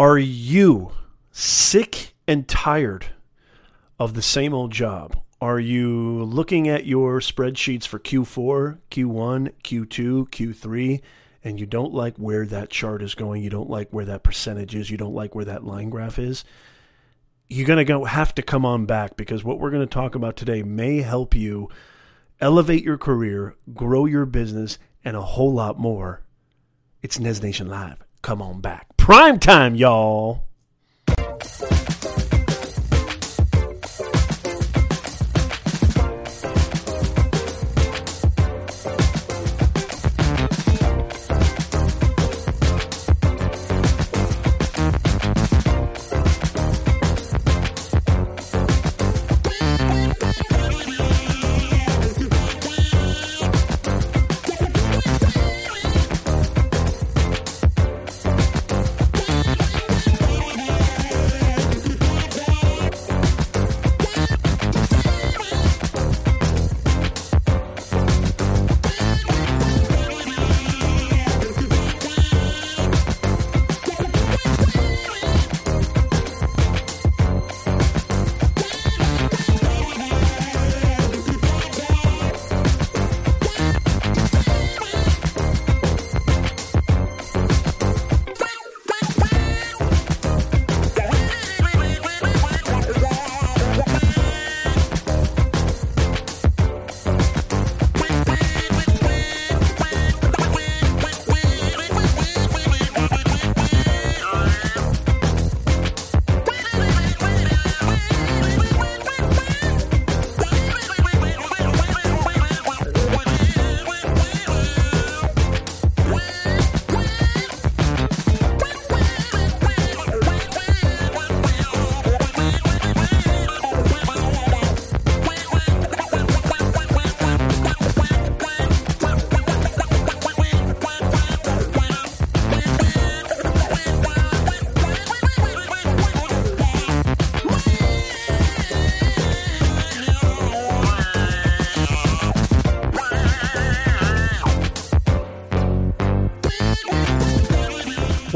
Are you sick and tired of the same old job? Are you looking at your spreadsheets for Q4, Q1, Q2, Q3, and you don't like where that chart is going? You don't like where that percentage is? You don't like where that line graph is? You're going to go have to come on back because what we're going to talk about today may help you elevate your career, grow your business, and a whole lot more. It's Nez Nation Live. Come on back. Prime time, y'all.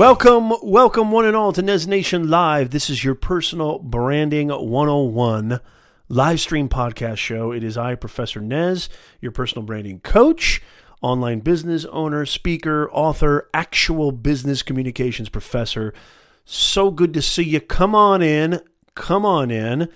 Welcome, welcome one and all to Nez Nation Live. This is your personal branding 101 live stream podcast show. It is I, Professor Nez, your personal branding coach, online business owner, speaker, author, actual business communications professor. So good to see you. Come on in. Come on in.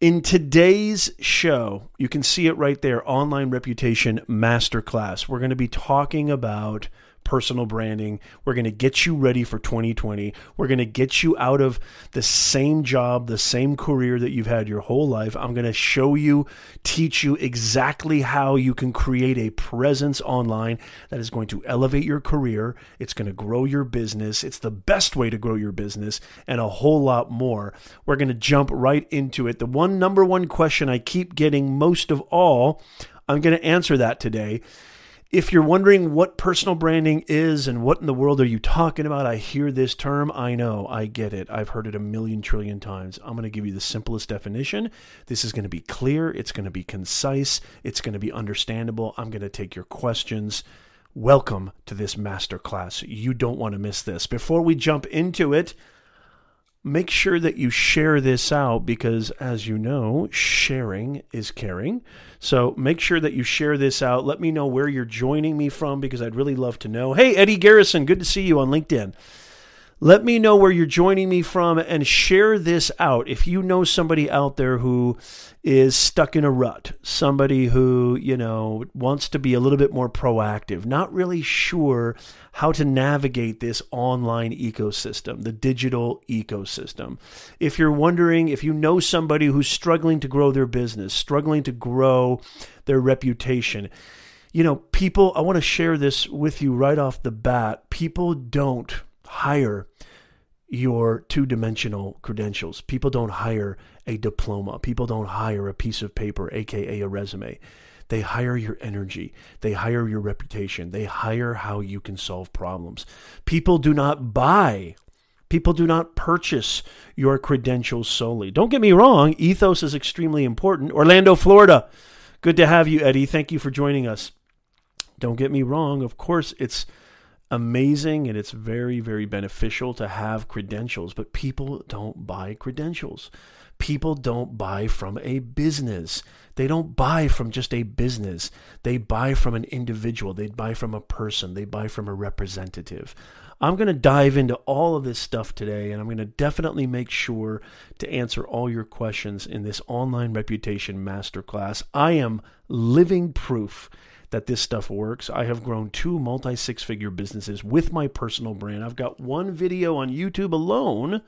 In today's show, you can see it right there Online Reputation Masterclass. We're going to be talking about personal branding. We're going to get you ready for 2020. We're going to get you out of the same job, the same career that you've had your whole life. I'm going to show you, teach you exactly how you can create a presence online that is going to elevate your career. It's going to grow your business. It's the best way to grow your business and a whole lot more. We're going to jump right into it. The one number one question I keep getting most of all, I'm going to answer that today if you're wondering what personal branding is and what in the world are you talking about, I hear this term. I know, I get it. I've heard it a million trillion times. I'm going to give you the simplest definition. This is going to be clear, it's going to be concise, it's going to be understandable. I'm going to take your questions. Welcome to this masterclass. You don't want to miss this. Before we jump into it, make sure that you share this out because, as you know, sharing is caring. So make sure that you share this out. Let me know where you're joining me from because I'd really love to know. Hey, Eddie Garrison, good to see you on LinkedIn. Let me know where you're joining me from and share this out. If you know somebody out there who is stuck in a rut, somebody who, you know, wants to be a little bit more proactive, not really sure how to navigate this online ecosystem, the digital ecosystem. If you're wondering, if you know somebody who's struggling to grow their business, struggling to grow their reputation, you know, people, I want to share this with you right off the bat. People don't hire your two dimensional credentials. People don't hire a diploma. People don't hire a piece of paper, aka a resume. They hire your energy. They hire your reputation. They hire how you can solve problems. People do not buy. People do not purchase your credentials solely. Don't get me wrong, ethos is extremely important. Orlando, Florida. Good to have you, Eddie. Thank you for joining us. Don't get me wrong, of course, it's amazing and it's very, very beneficial to have credentials, but people don't buy credentials. People don't buy from a business. They don't buy from just a business. They buy from an individual. They buy from a person. They buy from a representative. I'm going to dive into all of this stuff today, and I'm going to definitely make sure to answer all your questions in this online reputation masterclass. I am living proof that this stuff works. I have grown two multi six figure businesses with my personal brand. I've got one video on YouTube alone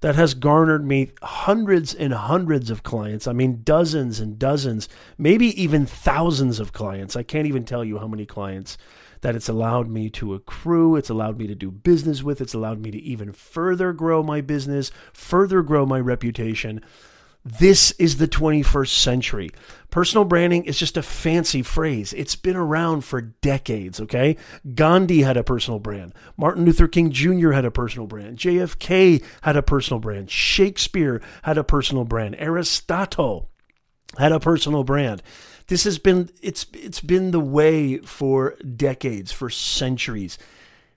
that has garnered me hundreds and hundreds of clients. I mean, dozens and dozens, maybe even thousands of clients. I can't even tell you how many clients that it's allowed me to accrue, it's allowed me to do business with, it's allowed me to even further grow my business, further grow my reputation. This is the 21st century. Personal branding is just a fancy phrase. It's been around for decades, okay? Gandhi had a personal brand. Martin Luther King Jr. had a personal brand. JFK had a personal brand. Shakespeare had a personal brand. Aristotle had a personal brand. This has been it's it's been the way for decades, for centuries.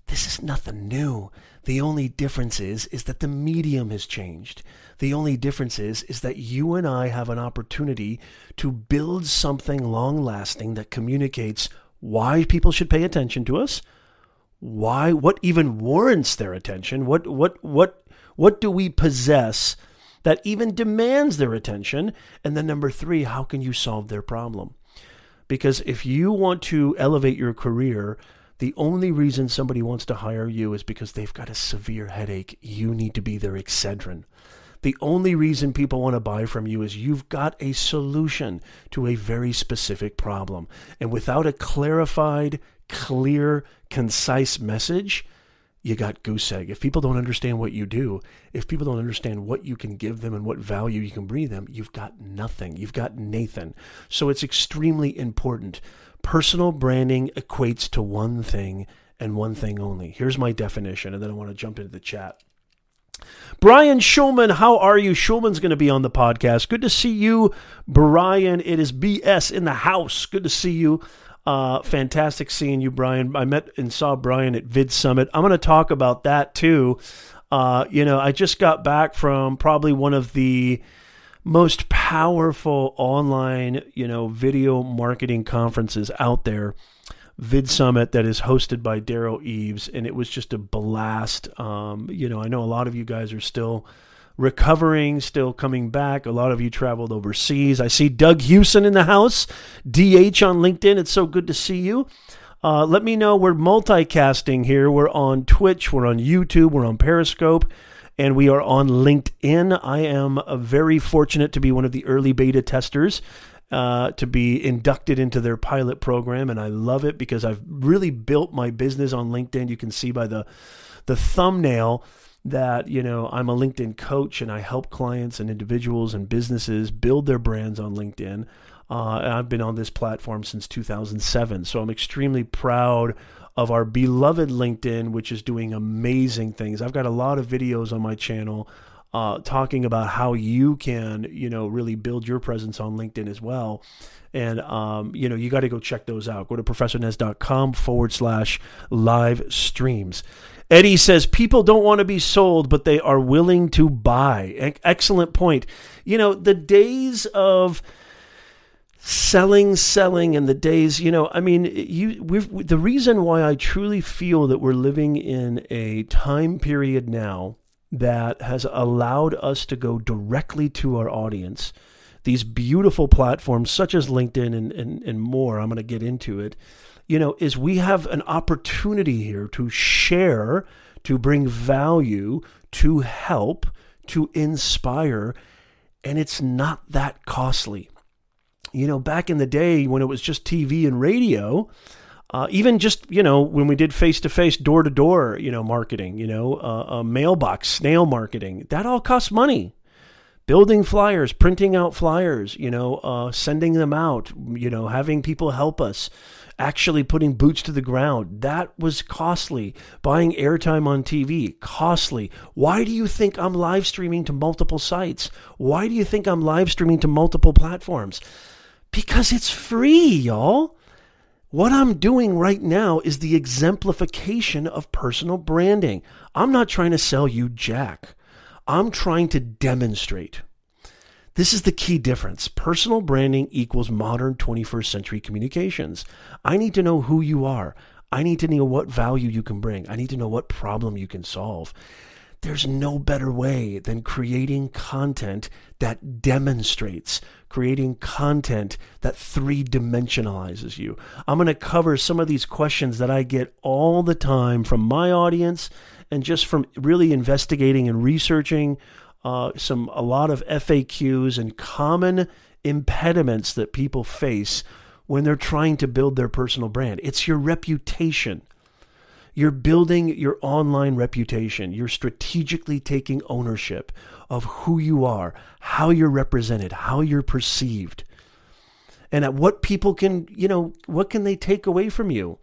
This is nothing new. The only difference is is that the medium has changed. The only difference is is that you and I have an opportunity to build something long-lasting that communicates why people should pay attention to us, why what even warrants their attention, what what what what do we possess that even demands their attention, and then number 3, how can you solve their problem? Because if you want to elevate your career, the only reason somebody wants to hire you is because they've got a severe headache. You need to be their Excedrin. The only reason people want to buy from you is you've got a solution to a very specific problem. And without a clarified, clear, concise message, you got goose egg. If people don't understand what you do, if people don't understand what you can give them and what value you can bring them, you've got nothing. You've got Nathan. So it's extremely important. Personal branding equates to one thing and one thing only. Here's my definition, and then I want to jump into the chat. Brian Schulman, how are you? Schulman's going to be on the podcast. Good to see you, Brian. It is BS in the house. Good to see you. Uh, fantastic seeing you, Brian. I met and saw Brian at Vid Summit. I'm going to talk about that too. Uh, you know, I just got back from probably one of the most powerful online, you know, video marketing conferences out there. Vid Summit that is hosted by Derral Eves, and it was just a blast. Um, you know, I know a lot of you guys are still recovering, still coming back. A lot of you traveled overseas. I see Doug Hewson in the house, DH on LinkedIn. It's so good to see you. Uh, let me know. We're multicasting here. We're on Twitch, we're on YouTube, we're on Periscope, and we are on LinkedIn. I am uh, very fortunate to be one of the early beta testers. Uh, to be inducted into their pilot program, and I love it because I've really built my business on LinkedIn. You can see by the the thumbnail that you know I'm a LinkedIn coach and I help clients and individuals and businesses build their brands on LinkedIn. Uh, I've been on this platform since 2007, so I'm extremely proud of our beloved LinkedIn, which is doing amazing things. I've got a lot of videos on my channel uh, talking about how you can, you know, really build your presence on LinkedIn as well. And, um, you know, you got to go check those out. Go to professornez.com forward slash live streams. Eddie says people don't want to be sold, but they are willing to buy. E- excellent point. You know, the days of selling, selling, and the days, you know, I mean, you, we've, the reason why I truly feel that we're living in a time period now that has allowed us to go directly to our audience. These beautiful platforms, such as LinkedIn and, and, and more, I'm going to get into it you know, is we have an opportunity here to share, to bring value, to help, to inspire, and it's not that costly. You know, back in the day when it was just TV and radio, uh, even just you know when we did face to face, door to door, you know, marketing, you know, uh, mailbox, snail marketing, that all costs money. Building flyers, printing out flyers, you know, uh, sending them out, you know, having people help us actually putting boots to the ground. That was costly. Buying airtime on TV, costly. Why do you think I'm live streaming to multiple sites? Why do you think I'm live streaming to multiple platforms? Because it's free, y'all. What I'm doing right now is the exemplification of personal branding. I'm not trying to sell you Jack. I'm trying to demonstrate. This is the key difference. Personal branding equals modern 21st century communications. I need to know who you are. I need to know what value you can bring. I need to know what problem you can solve. There's no better way than creating content that demonstrates, creating content that three dimensionalizes you. I'm going to cover some of these questions that I get all the time from my audience and just from really investigating and researching uh, some a lot of FAQs and common impediments that people face when they're trying to build their personal brand. It's your reputation. You're building your online reputation. You're strategically taking ownership of who you are, how you're represented, how you're perceived, and at what people can, you know, what can they take away from you?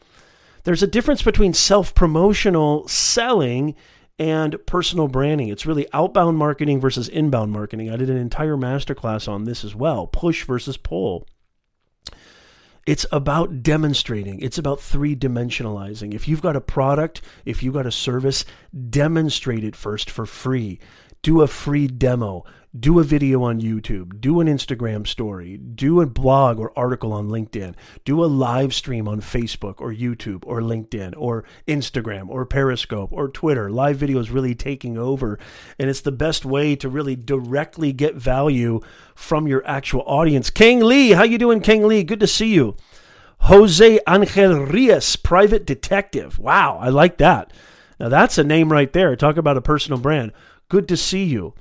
There's a difference between self promotional selling and personal branding. It's really outbound marketing versus inbound marketing. I did an entire masterclass on this as well push versus pull. It's about demonstrating. It's about three dimensionalizing. If you've got a product, if you've got a service, demonstrate it first for free. Do a free demo do a video on YouTube, do an Instagram story, do a blog or article on LinkedIn, do a live stream on Facebook or YouTube or LinkedIn or Instagram or Periscope or Twitter. Live video is really taking over, and it's the best way to really directly get value from your actual audience. King Lee, how you doing, King Lee? Good to see you. Jose Angel Rios, private detective. Wow, I like that. Now that's a name right there. Talk about a personal brand. Good to see you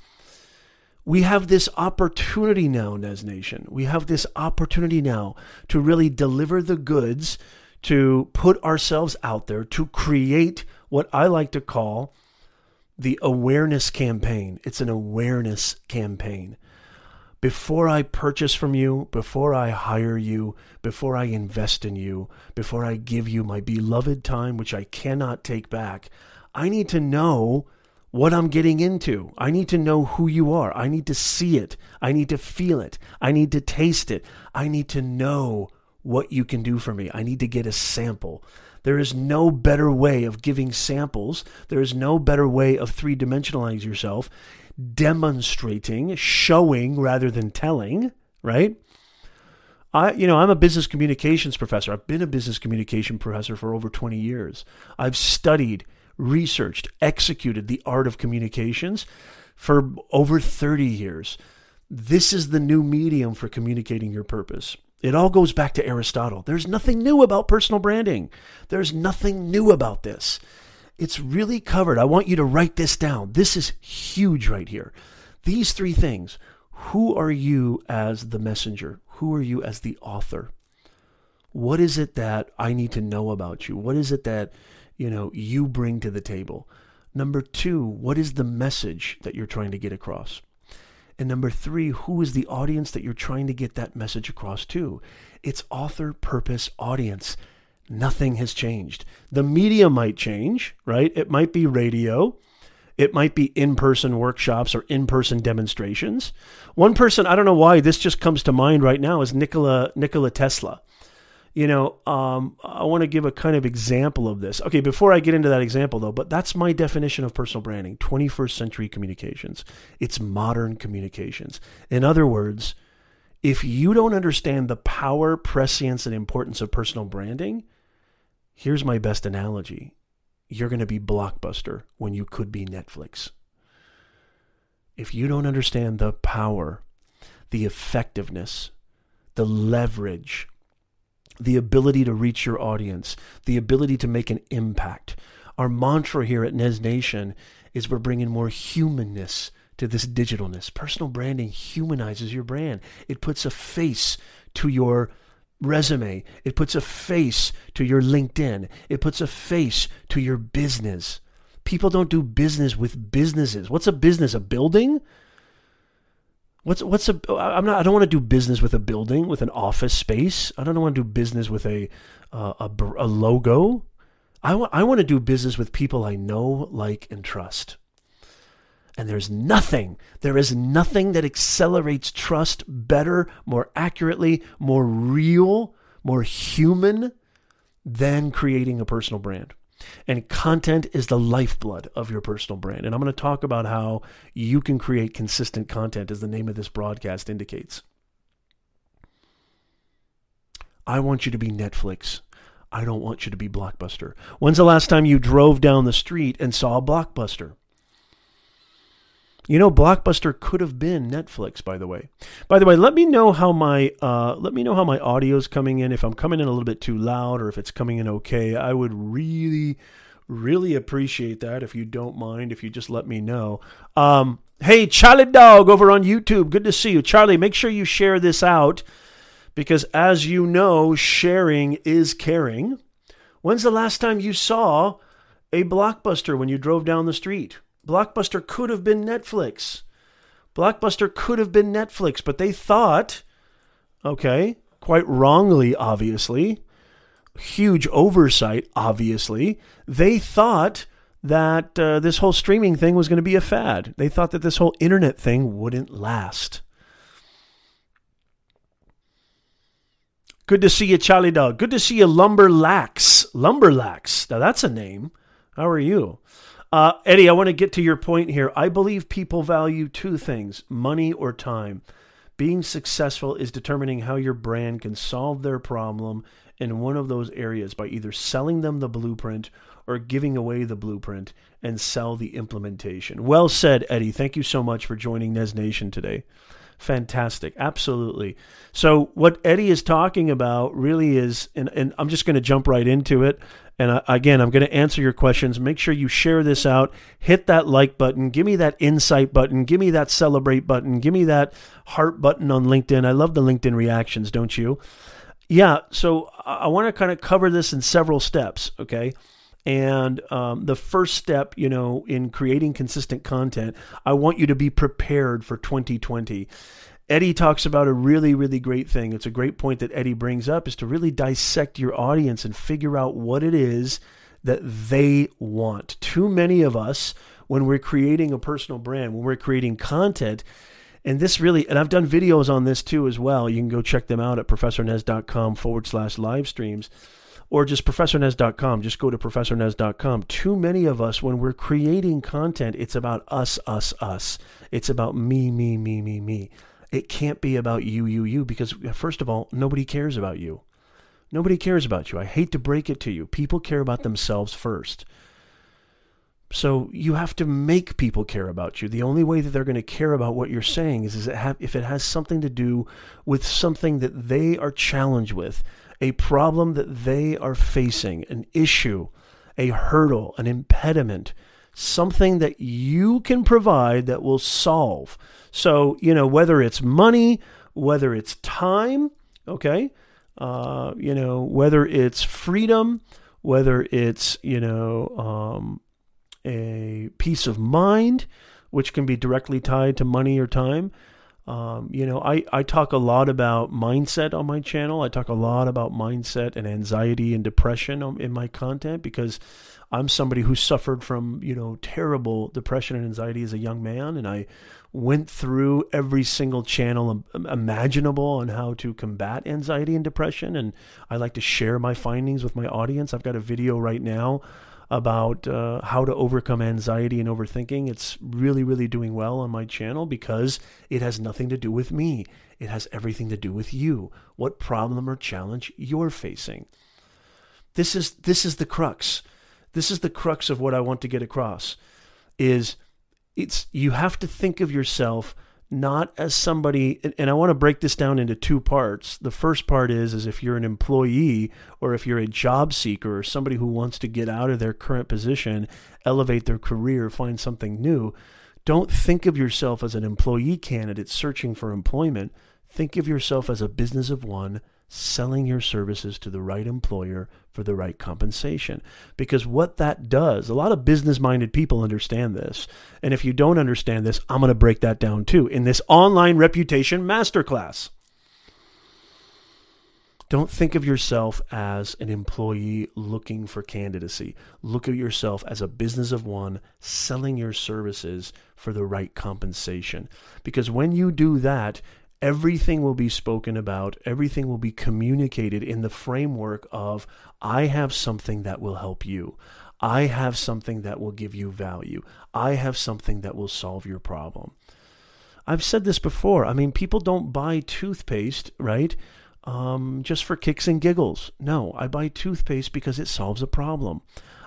we have this opportunity now, Nez Nation. We have this opportunity now to really deliver the goods, to put ourselves out there, to create what I like to call the awareness campaign. It's an awareness campaign. Before I purchase from you, before I hire you, before I invest in you, before I give you my beloved time, which I cannot take back, I need to know what I'm getting into. I need to know who you are. I need to see it. I need to feel it. I need to taste it. I need to know what you can do for me. I need to get a sample. There is no better way of giving samples. There is no better way of three dimensionalizing yourself, demonstrating, showing rather than telling, right? I, you know, I'm a business communications professor. I've been a business communication professor for over 20 years. I've studied researched, executed the art of communications for over 30 years. This is the new medium for communicating your purpose. It all goes back to Aristotle. There's nothing new about personal branding. There's nothing new about this. It's really covered. I want you to write this down. This is huge right here. These three things. Who are you as the messenger? Who are you as the author? What is it that I need to know about you? What is it that you know you bring to the table. Number two what is the message that you're trying to get across? And number three who is the audience that you're trying to get that message across to? It's author purpose audience. Nothing has changed. The media might change right? It might be radio. It might be in-person workshops or in-person demonstrations. One person i don't know why this just comes to mind right now is nikola nikola tesla you know, um, I want to give a kind of example of this. Okay, before I get into that example, though, but that's my definition of personal branding 21st century communications. It's modern communications. In other words, if you don't understand the power, prescience, and importance of personal branding, here's my best analogy you're going to be Blockbuster when you could be Netflix. If you don't understand the power, the effectiveness, the leverage, the ability to reach your audience, the ability to make an impact. Our mantra here at Nez Nation is we're bringing more humanness to this digitalness. Personal branding humanizes your brand. It puts a face to your resume. It puts a face to your LinkedIn. It puts a face to your business. People don't do business with businesses. What's a business? A building? What's what's a? I'm not. I don't want to do business with a building with an office space. I don't want to do business with a uh, a, a logo. I want I want to do business with people I know, like, and trust. And there's nothing, there is nothing that accelerates trust better, more accurately, more real, more human than creating a personal brand. And content is the lifeblood of your personal brand. And I'm going to talk about how you can create consistent content, as the name of this broadcast indicates. I want you to be Netflix. I don't want you to be Blockbuster. When's the last time you drove down the street and saw a Blockbuster? You know, Blockbuster could have been Netflix, by the way. By the way, let me know how my uh, let me know how my audio is coming in. If I'm coming in a little bit too loud, or if it's coming in okay, I would really, really appreciate that. If you don't mind, if you just let me know. Um, hey, Charlie Dog over on YouTube, good to see you, Charlie. Make sure you share this out because, as you know, sharing is caring. When's the last time you saw a blockbuster when you drove down the street? Blockbuster could have been Netflix. Blockbuster could have been Netflix, but they thought, okay, quite wrongly, obviously, huge oversight, obviously, they thought that uh, this whole streaming thing was going to be a fad. They thought that this whole internet thing wouldn't last. Good to see you, Charlie Dog. Good to see you, Lumberlax. Lumberlax. Now that's a name. How are you? Uh, Eddie, I want to get to your point here. I believe people value two things money or time. Being successful is determining how your brand can solve their problem in one of those areas by either selling them the blueprint or giving away the blueprint and sell the implementation. Well said, Eddie. Thank you so much for joining Nez Nation today. Fantastic. Absolutely. So, what Eddie is talking about really is, and, and I'm just going to jump right into it. And uh, again, I'm going to answer your questions. Make sure you share this out. Hit that like button. Give me that insight button. Give me that celebrate button. Give me that heart button on LinkedIn. I love the LinkedIn reactions, don't you? Yeah. So, I want to kind of cover this in several steps. Okay. And um, the first step, you know, in creating consistent content, I want you to be prepared for 2020. Eddie talks about a really, really great thing. It's a great point that Eddie brings up is to really dissect your audience and figure out what it is that they want. Too many of us, when we're creating a personal brand, when we're creating content, and this really, and I've done videos on this too as well. You can go check them out at professornez.com forward slash live streams or just professornez.com. Just go to professornez.com. Too many of us, when we're creating content, it's about us, us, us. It's about me, me, me, me, me. It can't be about you, you, you, because uh, first of all, nobody cares about you. Nobody cares about you. I hate to break it to you. People care about themselves first. So you have to make people care about you. The only way that they're going to care about what you're saying is, is it have, if it has something to do with something that they are challenged with, a problem that they are facing, an issue, a hurdle, an impediment, something that you can provide that will solve. So, you know, whether it's money, whether it's time, okay, uh, you know, whether it's freedom, whether it's, you know, um, a peace of mind, which can be directly tied to money or time. Um, you know, I, I talk a lot about mindset on my channel. I talk a lot about mindset and anxiety and depression in my content because I'm somebody who suffered from, you know, terrible depression and anxiety as a young man. And I went through every single channel imaginable on how to combat anxiety and depression. And I like to share my findings with my audience. I've got a video right now about uh, how to overcome anxiety and overthinking. It's really, really doing well on my channel because it has nothing to do with me. It has everything to do with you. What problem or challenge you're facing. This is this is the crux. This is the crux of what I want to get across. Is it's you have to think of yourself not as somebody and I want to break this down into two parts. The first part is is if you're an employee or if you're a job seeker or somebody who wants to get out of their current position, elevate their career, find something new, don't think of yourself as an employee candidate searching for employment. Think of yourself as a business of one selling your services to the right employer for the right compensation. Because what that does, a lot of business minded people understand this. And if you don't understand this, I'm going to break that down too in this online reputation masterclass. Don't think of yourself as an employee looking for candidacy. Look at yourself as a business of one selling your services for the right compensation. Because when you do that, everything will be spoken about, everything will be communicated in the framework of I have something that will help you. I have something that will give you value. I have something that will solve your problem. I've said this before. I mean, people don't buy toothpaste, right? Um, just for kicks and giggles. No, I buy toothpaste because it solves a problem.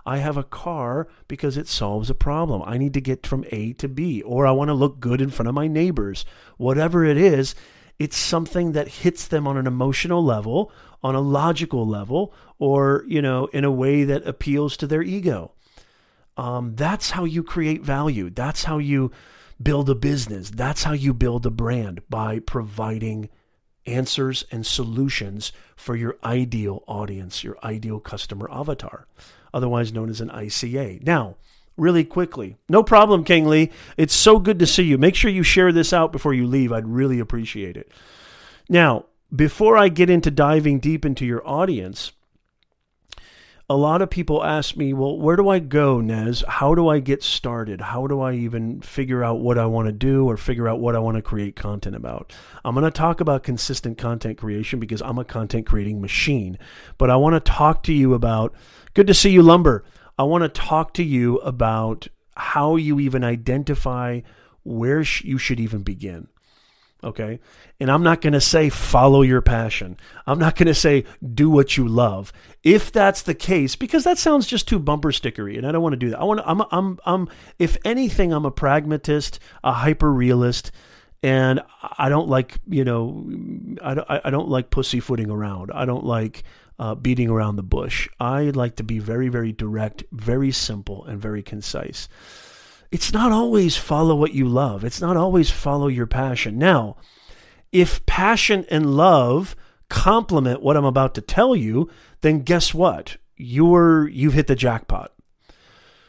I have a car because it solves a problem. I need to get from A to B, or I want to look good in front of my neighbors. Whatever it is, it's something that hits them on an emotional level, on a logical level, or, you know, in a way that appeals to their ego. Um, that's how you create value. That's how you build a business. That's how you build a brand by providing answers and solutions for your ideal audience, your ideal customer avatar otherwise known as an ICA. Now, really quickly, no problem, King Lee. It's so good to see you. Make sure you share this out before you leave. I'd really appreciate it. Now, before I get into diving deep into your audience, a lot of people ask me, well, where do I go, Nez? How do I get started? How do I even figure out what I want to do or figure out what I want to create content about? I'm going to talk about consistent content creation because I'm a content creating machine. But I want to talk to you about, good to see you, Lumber. I want to talk to you about how you even identify where you should even begin okay? And I'm not going to say follow your passion. I'm not going to say do what you love. If that's the case, because that sounds just too bumper stickery, and I don't want to do that. I want to, I'm, I'm, I'm, if anything, I'm a pragmatist, a hyper realist, and I don't like, you know, I don't, I don't like pussyfooting around. I don't like uh, beating around the bush. I like to be very, very direct, very simple, and very concise it's not always follow what you love. It's not always follow your passion. Now, if passion and love complement what I'm about to tell you, then guess what? You're you've hit the jackpot.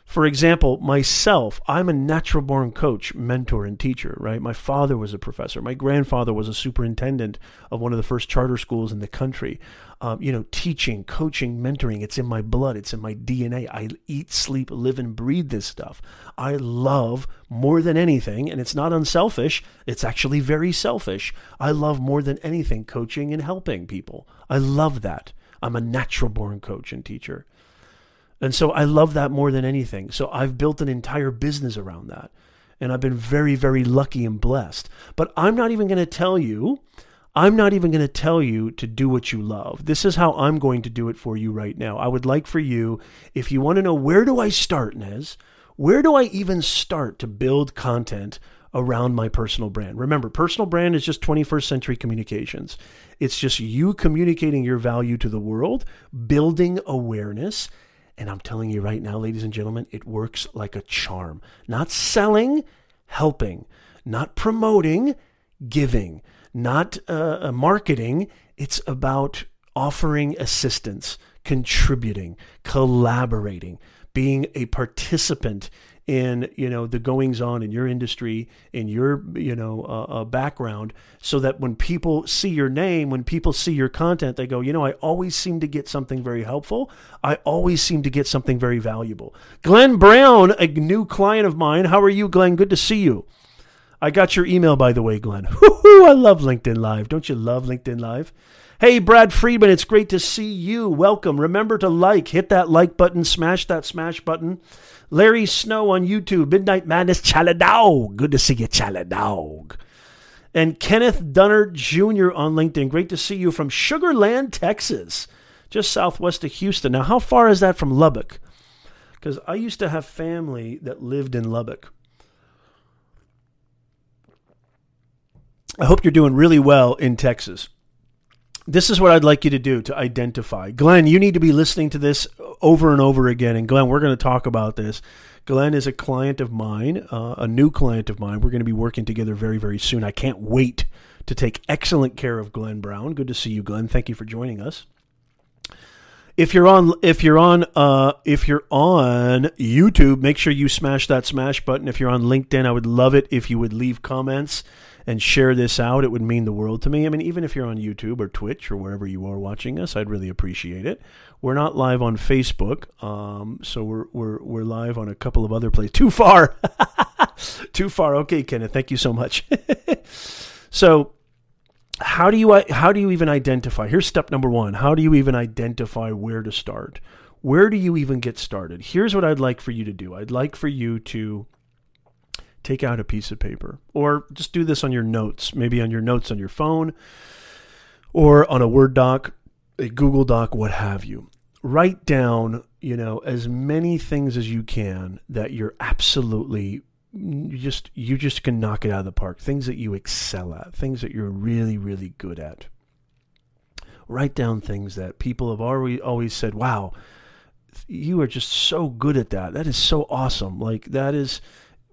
For example, myself, I'm a natural born coach, mentor, and teacher, right? My father was a professor. My grandfather was a superintendent of one of the first charter schools in the country. Um, you know, teaching, coaching, mentoring, it's in my blood, it's in my DNA. I eat, sleep, live, and breathe this stuff. I love more than anything, and it's not unselfish, it's actually very selfish. I love more than anything coaching and helping people. I love that. I'm a natural born coach and teacher. And so I love that more than anything. So I've built an entire business around that. And I've been very, very lucky and blessed. But I'm not even going to tell you, I'm not even going to tell you to do what you love. This is how I'm going to do it for you right now. I would like for you, if you want to know where do I start, Nez? Where do I even start to build content around my personal brand? Remember, personal brand is just 21st century communications. It's just you communicating your value to the world, building awareness, and I'm telling you right now, ladies and gentlemen, it works like a charm. Not selling, helping. Not promoting, giving. Not uh, uh, marketing. It's about offering assistance, contributing, collaborating, being a participant in you know the goings on in your industry in your you know uh, uh, background so that when people see your name when people see your content they go you know i always seem to get something very helpful. I always seem to get something very valuable. Glenn brown a new client of mine. How are you glenn? Good to see you. I got your email by the way glenn. I love linkedin live. Don't you love linkedin live? Hey, Brad Friedman, it's great to see you. Welcome. Remember to like, hit that like button, smash that smash button. Larry Snow on YouTube, Midnight Madness Chaladog. Good to see you, Chaladog. And Kenneth Dunnard Jr. on LinkedIn. Great to see you from Sugar Land, Texas, just southwest of Houston. Now, how far is that from Lubbock? Because I used to have family that lived in Lubbock. I hope you're doing really well in Texas this is what I'd like you to do to identify. Glenn, you need to be listening to this over and over again. And Glenn, we're going to talk about this. Glenn is a client of mine, uh, a new client of mine. We're going to be working together very, very soon. I can't wait to take excellent care of Glenn Brown. Good to see you, Glenn. Thank you for joining us. If you're on, if you're on, uh, if you're on YouTube, make sure you smash that smash button. If you're on LinkedIn, I would love it if you would leave comments and share this out, it would mean the world to me. I mean, even if you're on YouTube or Twitch or wherever you are watching us, I'd really appreciate it. We're not live on Facebook, um, so we're we're we're live on a couple of other places. Too far, too far. Okay, Kenneth, thank you so much. so how do you how do you even identify? Here's step number 1. How do you even identify where to start? Where do you even get started? Here's what I'd like for you to do. I'd like for you to take out a piece of paper or just do this on your notes, maybe on your notes on your phone or on a Word doc, a Google Doc, what have you. Write down, you know, as many things as you can that you're absolutely you just you just can knock it out of the park. Things that you excel at, things that you're really really good at. Write down things that people have already always said, "Wow, you are just so good at that. That is so awesome." Like that is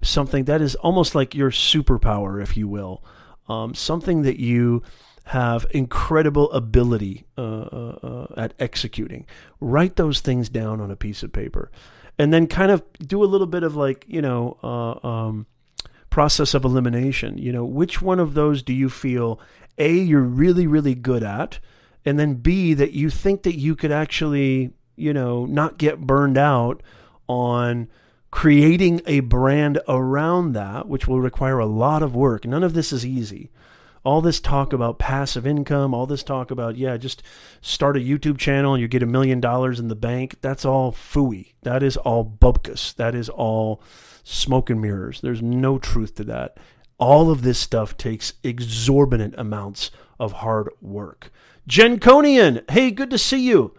something that is almost like your superpower, if you will. Um, something that you have incredible ability uh, uh, uh, at executing. Write those things down on a piece of paper, and then kind of do a little bit of like you know uh, um, process of elimination. You know, which one of those do you feel a you're really really good at, and then b that you think that you could actually you know not get burned out on creating a brand around that, which will require a lot of work. None of this is easy. All this talk about passive income, all this talk about, yeah, just start a YouTube channel and you get a million dollars in the bank, that's all fooey. That is all bubkus. That is all smoke and mirrors. There's no truth to that. All of this stuff takes exorbitant amounts of hard work. Jen Conian, hey, good to see you.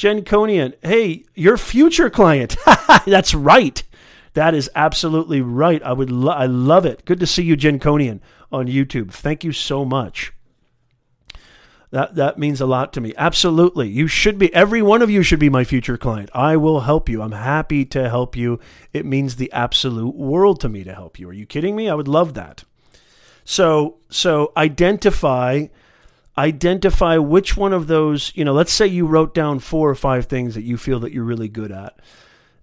Jen Conian, hey, your future client. That's right. That is absolutely right. I would lo- I love it. Good to see you, Jen Conian, on YouTube. Thank you so much. That that means a lot to me. Absolutely. You should be every one of you should be my future client. I will help you. I'm happy to help you. It means the absolute world to me to help you. Are you kidding me? I would love that. So so identify identify which one of those, you know, let's say you wrote down four or five things that you feel that you're really good at.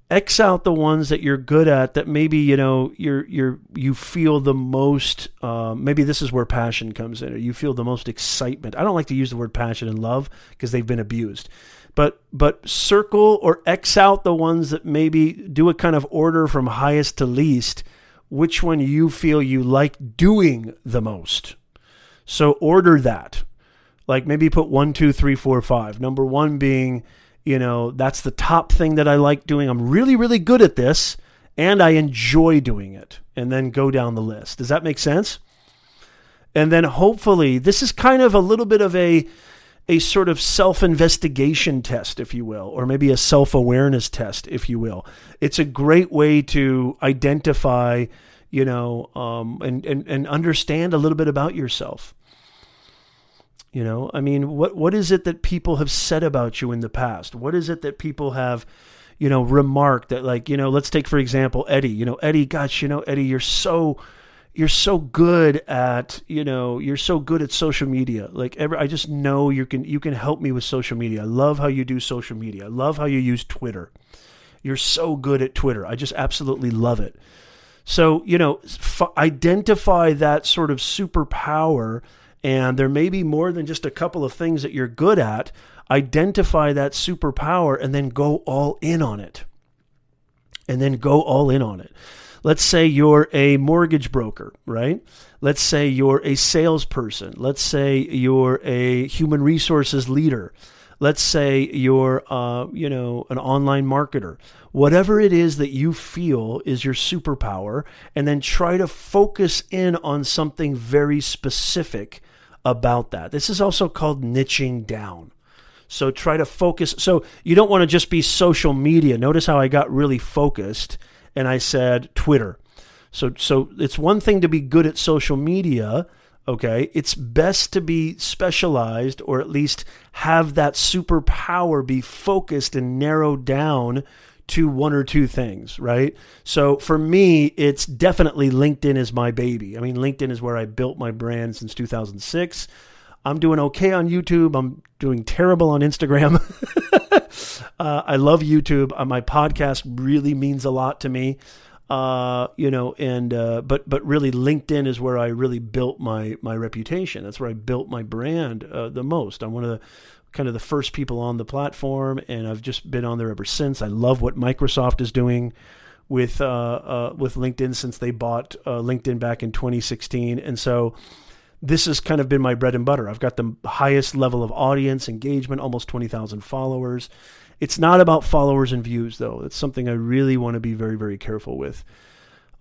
X out the ones that you're good at that maybe you know you're you're you feel the most um, maybe this is where passion comes in or you feel the most excitement. I don't like to use the word passion and love because they've been abused. But but circle or x out the ones that maybe do a kind of order from highest to least which one you feel you like doing the most. So order that like maybe put one, two, three, four, five. Number one being, you know, that's the top thing that I like doing. I'm really, really good at this and I enjoy doing it. And then go down the list. Does that make sense? And then hopefully, this is kind of a little bit of a a sort of self investigation test, if you will, or maybe a self awareness test, if you will. It's a great way to identify, you know, um, and, and, and understand a little bit about yourself. You know, I mean, what what is it that people have said about you in the past? What is it that people have, you know, remarked that like, you know, let's take for example Eddie. You know, Eddie, gosh, you know, Eddie, you're so you're so good at you know you're so good at social media. Like every, i just know you can you can help me with social media. I love how you do social media. I love how you use twitter. You're so good at twitter. I just absolutely love it. So you know f- identify that sort of superpower and there may be more than just a couple of things that you're good at. Identify that superpower and then go all in on it. And then go all in on it. Let's say you're a mortgage broker, right? Let's say you're a salesperson. Let's say you're a human resources leader. Let's say you're, uh, you know, an online marketer. Whatever it is that you feel is your superpower, and then try to focus in on something very specific about that. This is also called niching down. So try to focus. So you don't want to just be social media. Notice how I got really focused and I said Twitter. So so it's one thing to be good at social media, okay? It's best to be specialized or at least have that superpower be focused and narrowed down to one or two things, right? So for me, it's definitely LinkedIn is my baby. I mean, LinkedIn is where I built my brand since 2006. I'm doing okay on YouTube. I'm doing terrible on Instagram. uh, I love YouTube. Uh, my podcast really means a lot to me. Uh, you know, and uh, but but really, LinkedIn is where I really built my my reputation. That's where I built my brand uh, the most. I'm one of the kind of the first people on the platform, and I've just been on there ever since. I love what Microsoft is doing with uh, uh, with LinkedIn since they bought uh, LinkedIn back in 2016, and so this has kind of been my bread and butter. I've got the highest level of audience engagement, almost 20,000 followers. It's not about followers and views, though. It's something I really want to be very, very careful with.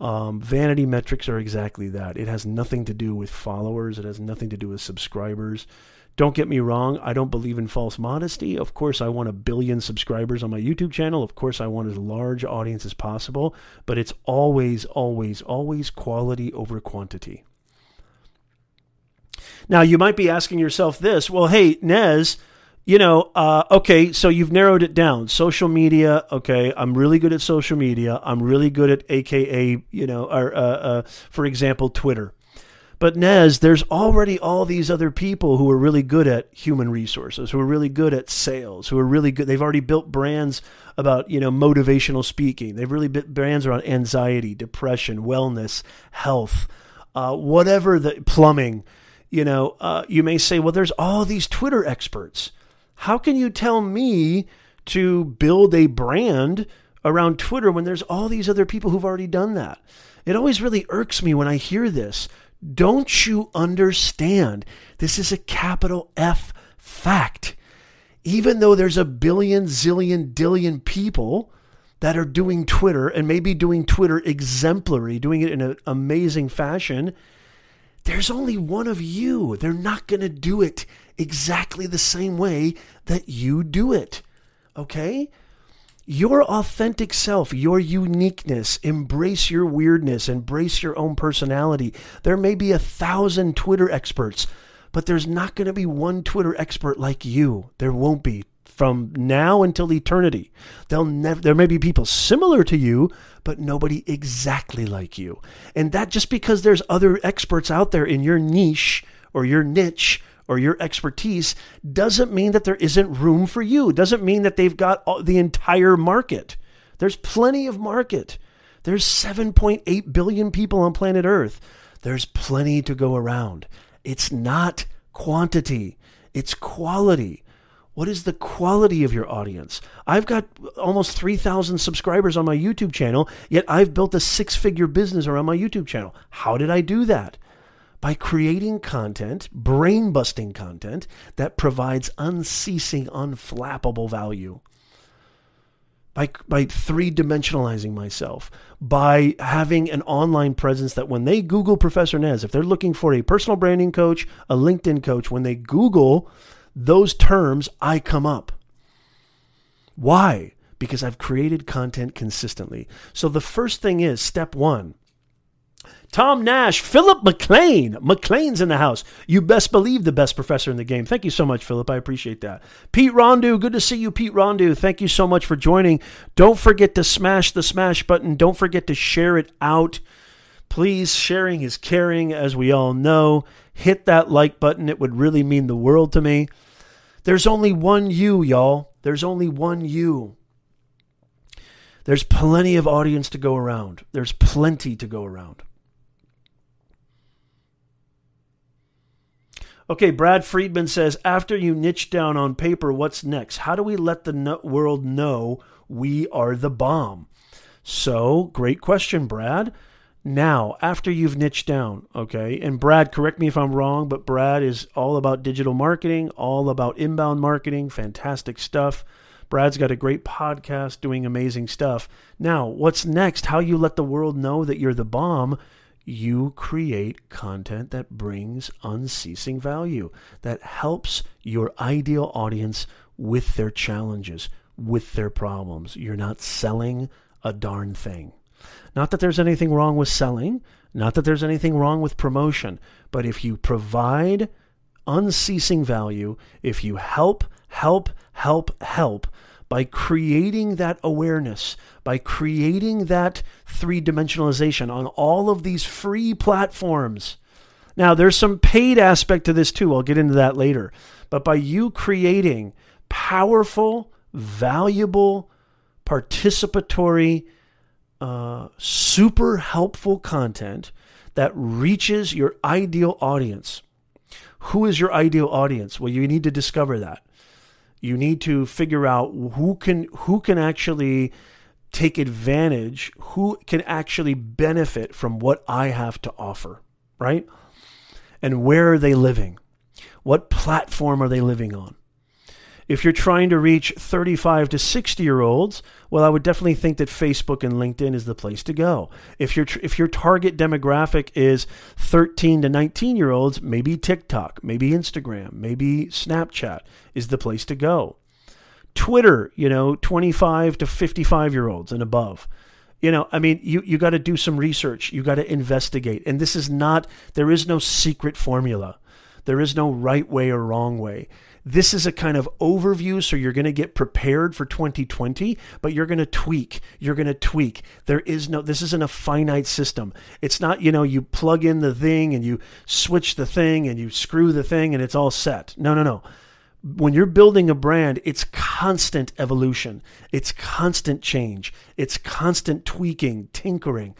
Um, vanity metrics are exactly that. It has nothing to do with followers, it has nothing to do with subscribers. Don't get me wrong, I don't believe in false modesty. Of course, I want a billion subscribers on my YouTube channel. Of course, I want as large audience as possible, but it's always, always, always quality over quantity. Now, you might be asking yourself this well, hey, Nez, you know, uh, okay, so you've narrowed it down. Social media, okay, I'm really good at social media. I'm really good at AKA, you know, or, uh, uh, for example, Twitter. But Nez, there's already all these other people who are really good at human resources, who are really good at sales, who are really good. They've already built brands about, you know, motivational speaking. They've really built brands around anxiety, depression, wellness, health, uh, whatever the plumbing you know, uh, you may say, well, there's all these Twitter experts. How can you tell me to build a brand around Twitter when there's all these other people who've already done that? It always really irks me when I hear this. Don't you understand? This is a capital F fact. Even though there's a billion, zillion, dillion people that are doing Twitter and maybe doing Twitter exemplary, doing it in an amazing fashion, there's only one of you. They're not going to do it exactly the same way that you do it. Okay? Your authentic self, your uniqueness, embrace your weirdness, embrace your own personality. There may be a thousand Twitter experts, but there's not going to be one Twitter expert like you. There won't be from now until eternity. They'll never there may be people similar to you, but nobody exactly like you. And that just because there's other experts out there in your niche or your niche or your expertise doesn't mean that there isn't room for you. Doesn't mean that they've got the entire market. There's plenty of market. There's 7.8 billion people on planet Earth. There's plenty to go around. It's not quantity, it's quality. What is the quality of your audience? I've got almost 3,000 subscribers on my YouTube channel, yet I've built a six figure business around my YouTube channel. How did I do that? By creating content, brain busting content that provides unceasing, unflappable value. By, by three dimensionalizing myself, by having an online presence that when they Google Professor Nez, if they're looking for a personal branding coach, a LinkedIn coach, when they Google those terms, I come up. Why? Because I've created content consistently. So the first thing is step one. Tom Nash, Philip McLean. McLean's in the house. You best believe the best professor in the game. Thank you so much, Philip. I appreciate that. Pete Rondu, good to see you, Pete Rondu. Thank you so much for joining. Don't forget to smash the smash button. Don't forget to share it out. Please, sharing is caring, as we all know. Hit that like button. It would really mean the world to me. There's only one you, y'all. There's only one you. There's plenty of audience to go around. There's plenty to go around. Okay, Brad Friedman says after you niche down on paper, what's next? How do we let the world know we are the bomb? So, great question, Brad. Now, after you've niched down, okay, and Brad, correct me if I'm wrong, but Brad is all about digital marketing, all about inbound marketing, fantastic stuff. Brad's got a great podcast doing amazing stuff. Now, what's next? How you let the world know that you're the bomb? You create content that brings unceasing value, that helps your ideal audience with their challenges, with their problems. You're not selling a darn thing. Not that there's anything wrong with selling, not that there's anything wrong with promotion, but if you provide unceasing value, if you help, help, help, help, by creating that awareness, by creating that three dimensionalization on all of these free platforms. Now, there's some paid aspect to this too. I'll get into that later. But by you creating powerful, valuable, participatory uh, super helpful content that reaches your ideal audience. Who is your ideal audience? Well, you need to discover that. You need to figure out who can who can actually take advantage, who can actually benefit from what I have to offer, right? And where are they living? What platform are they living on? If you're trying to reach 35 to 60 year olds, well, I would definitely think that Facebook and LinkedIn is the place to go. If your if your target demographic is 13 to 19 year olds, maybe TikTok, maybe Instagram, maybe Snapchat is the place to go. Twitter, you know, 25 to 55 year olds and above. You know, I mean, you, you got to do some research. You got to investigate. And this is not, there is no secret formula. There is no right way or wrong way. This is a kind of overview, so you're going to get prepared for 2020, but you're going to tweak. You're going to tweak. There is no, this isn't a finite system. It's not, you know, you plug in the thing and you switch the thing and you screw the thing and it's all set. No, no, no. When you're building a brand, it's constant evolution, it's constant change, it's constant tweaking, tinkering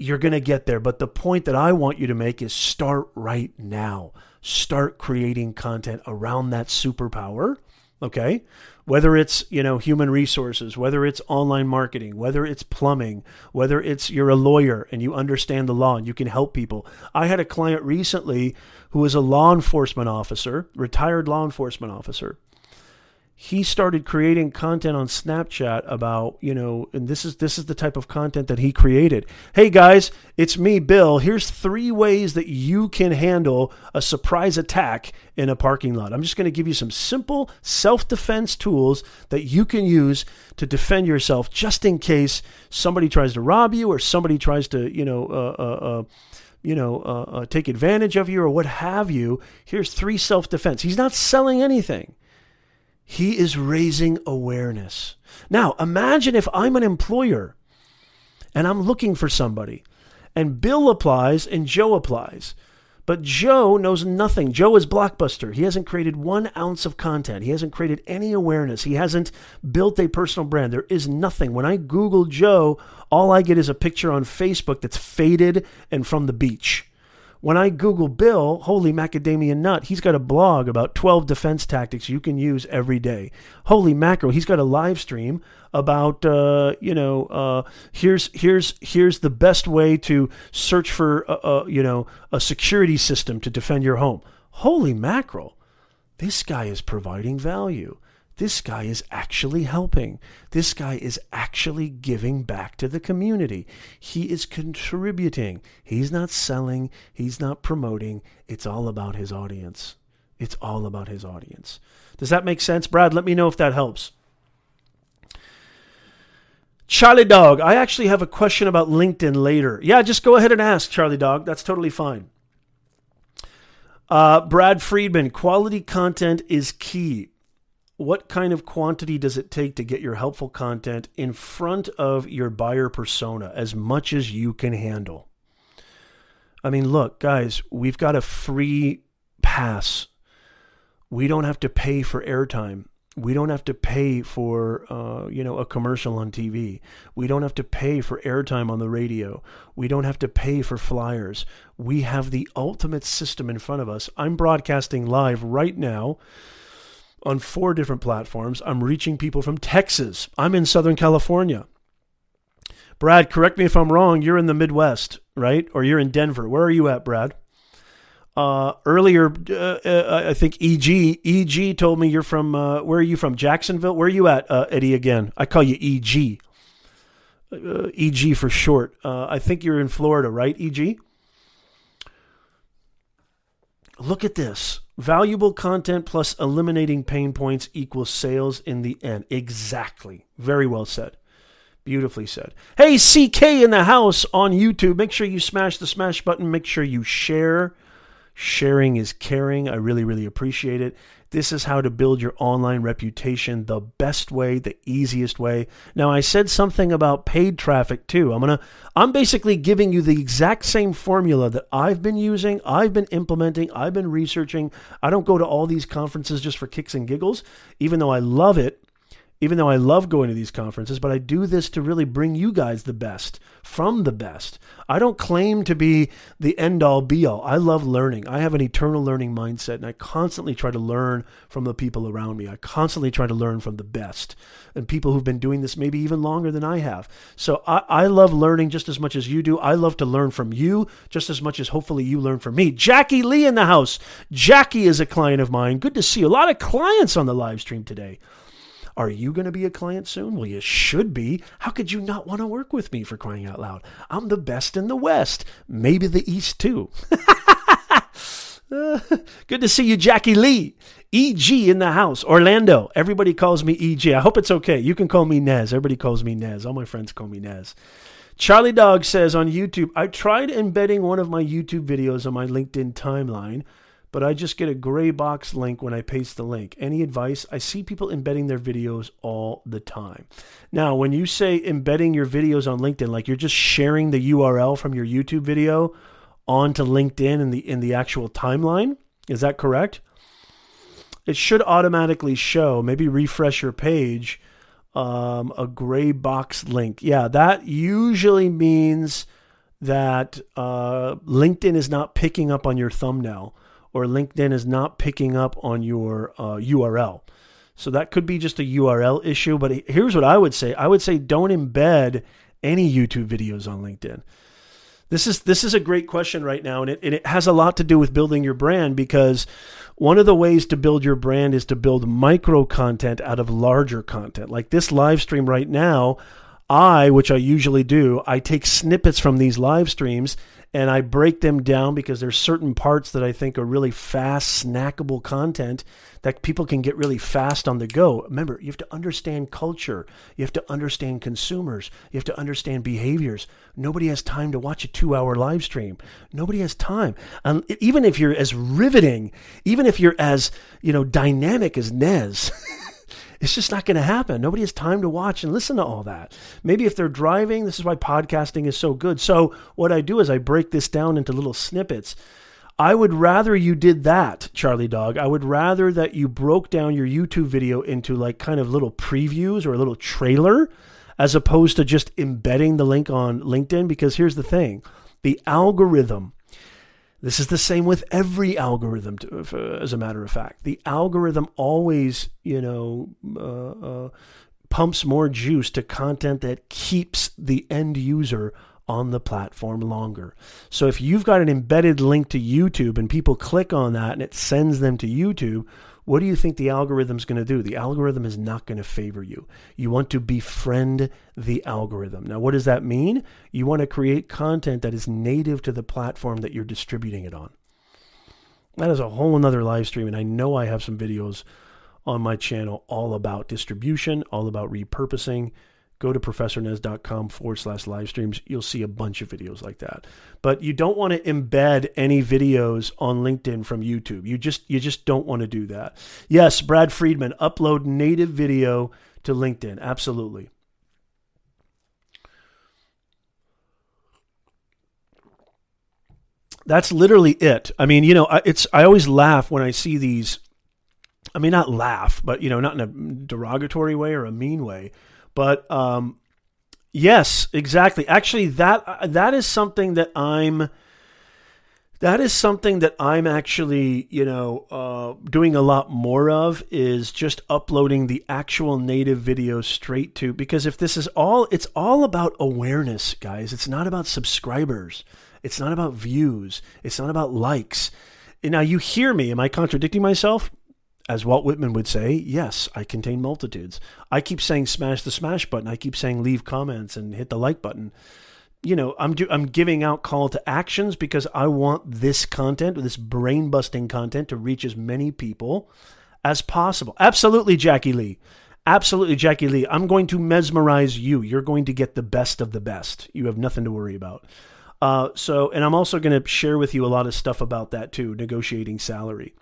you're going to get there. But the point that I want you to make is start right now start creating content around that superpower okay? Whether it's you know human resources whether it's online marketing whether it's plumbing whether it's you're a lawyer and you understand the law and you can help people. I had a client recently who was a law enforcement officer retired law enforcement officer he started creating content on Snapchat about, you know, and this is this is the type of content that he created. Hey guys, it's me, Bill. Here's three ways that you can handle a surprise attack in a parking lot. I'm just going to give you some simple self-defense tools that you can use to defend yourself just in case somebody tries to rob you or somebody tries to, you know, uh, uh, uh, you know, uh, uh, take advantage of you or what have you. Here's three self-defense. He's not selling anything. He is raising awareness. Now, imagine if I'm an employer and I'm looking for somebody, and Bill applies and Joe applies. But Joe knows nothing. Joe is Blockbuster. He hasn't created one ounce of content. He hasn't created any awareness. He hasn't built a personal brand. There is nothing. When I Google Joe, all I get is a picture on Facebook that's faded and from the beach. When I Google Bill, holy macadamia nut, he's got a blog about 12 defense tactics you can use every day. Holy macro, he's got a live stream about uh, you know uh, here's here's here's the best way to search for a, a, you know a security system to defend your home. Holy mackerel, this guy is providing value. This guy is actually helping. This guy is actually giving back to the community. He is contributing. He's not selling, he's not promoting. It's all about his audience. It's all about his audience. Does that make sense, Brad? Let me know if that helps. Charlie Dog, I actually have a question about LinkedIn later. Yeah, just go ahead and ask, Charlie Dog. That's totally fine. Uh, Brad Friedman, quality content is key what kind of quantity does it take to get your helpful content in front of your buyer persona as much as you can handle? I mean, look, guys, we've got a free pass. We don't have to pay for airtime. We don't have to pay for, uh, you know, a commercial on TV. We don't have to pay for airtime on the radio. We don't have to pay for flyers. We have the ultimate system in front of us. I'm broadcasting live right now on four different platforms. I'm reaching people from Texas. I'm in Southern California. Brad, correct me if I'm wrong. You're in the Midwest, right? Or you're in Denver. Where are you at, Brad? Uh, earlier, uh, uh, I think EG EG told me you're from. Uh, where are you from? Jacksonville. Where are you at, uh, Eddie? Again, I call you EG. Uh, EG for short. I think you're in Florida, right? EG. Look at this. Valuable content plus eliminating pain points equals sales in the end. Exactly. Very well said. Beautifully said. Hey, CK in the house on YouTube. Make sure you smash the smash button. Make sure you share. Sharing is caring. I really, really appreciate it. This is how to build your online reputation the best way, the easiest way. Now, I said something about paid traffic too. I'm going to I'm basically giving you the exact same formula that I've been using, I've been implementing, I've been researching. I don't go to all these conferences just for kicks and giggles, even though I love it. Even though I love going to these conferences, but I do this to really bring you guys the best from the best. I don't claim to be the end all be all. I love learning. I have an eternal learning mindset, and I constantly try to learn from the people around me. I constantly try to learn from the best and people who've been doing this maybe even longer than I have. So I, I love learning just as much as you do. I love to learn from you just as much as hopefully you learn from me. Jackie Lee in the house. Jackie is a client of mine. Good to see you. A lot of clients on the live stream today. Are you going to be a client soon? Well, you should be. How could you not want to work with me for crying out loud? I'm the best in the West, maybe the East too. good to see you, Jackie Lee. EG in the house. Orlando. Everybody calls me EG. I hope it's okay. You can call me Nez. Everybody calls me Nez. All my friends call me Nez. Charlie Dog says on YouTube, I tried embedding one of my YouTube videos on my LinkedIn timeline but I just get a gray box link when I paste the link. Any advice? I see people embedding their videos all the time. Now, when you say embedding your videos on LinkedIn, like you're just sharing the URL from your YouTube video onto LinkedIn in the in the actual timeline, is that correct? It should automatically show. Maybe refresh your page. Um, a gray box link. Yeah, that usually means that uh, LinkedIn is not picking up on your thumbnail or LinkedIn is not picking up on your uh, URL. So that could be just a URL issue. But here's what I would say I would say don't embed any YouTube videos on LinkedIn. This is this is a great question right now, and it, and it has a lot to do with building your brand because one of the ways to build your brand is to build micro content out of larger content. Like this live stream right now, I, which I usually do, I take snippets from these live streams and I break them down because there's certain parts that I think are really fast, snackable content that people can get really fast on the go. Remember, you have to understand culture. You have to understand consumers. You have to understand behaviors. Nobody has time to watch a two hour live stream. Nobody has time. Um, even if you're as riveting, even if you're as, you know, dynamic as Nez. It's just not going to happen. Nobody has time to watch and listen to all that. Maybe if they're driving, this is why podcasting is so good. So, what I do is I break this down into little snippets. I would rather you did that, Charlie Dog. I would rather that you broke down your YouTube video into like kind of little previews or a little trailer as opposed to just embedding the link on LinkedIn. Because here's the thing the algorithm this is the same with every algorithm, to, as a matter of fact. The algorithm always, you know, uh, uh, pumps more juice to content that keeps the end user on the platform longer. So if you've got an embedded link to YouTube and people click on that and it sends them to YouTube, what do you think the algorithm's going to do? The algorithm is not going to favor you. You want to befriend the algorithm. Now, what does that mean? You want to create content that is native to the platform that you're distributing it on. That is a whole another live stream, and I know I have some videos on my channel all about distribution, all about repurposing go to professornez.com forward slash live streams. You'll see a bunch of videos like that. But you don't want to embed any videos on LinkedIn from YouTube. You just you just don't want to do that. Yes, Brad Friedman, upload native video to LinkedIn. Absolutely. That's literally it. I mean, you know, it's I always laugh when I see these I mean not laugh, but you know, not in a derogatory way or a mean way but um, yes, exactly. Actually, that that is something that I'm. That is something that I'm actually, you know, uh, doing a lot more of is just uploading the actual native video straight to because if this is all, it's all about awareness, guys. It's not about subscribers. It's not about views. It's not about likes. Now you hear me. Am I contradicting myself? As Walt Whitman would say, yes, I contain multitudes. I keep saying smash the smash button. I keep saying leave comments and hit the like button. You know, I'm do, I'm giving out call to actions because I want this content, this brain busting content, to reach as many people as possible. Absolutely, Jackie Lee. Absolutely, Jackie Lee. I'm going to mesmerize you. You're going to get the best of the best. You have nothing to worry about. Uh, so, and I'm also going to share with you a lot of stuff about that too, negotiating salary.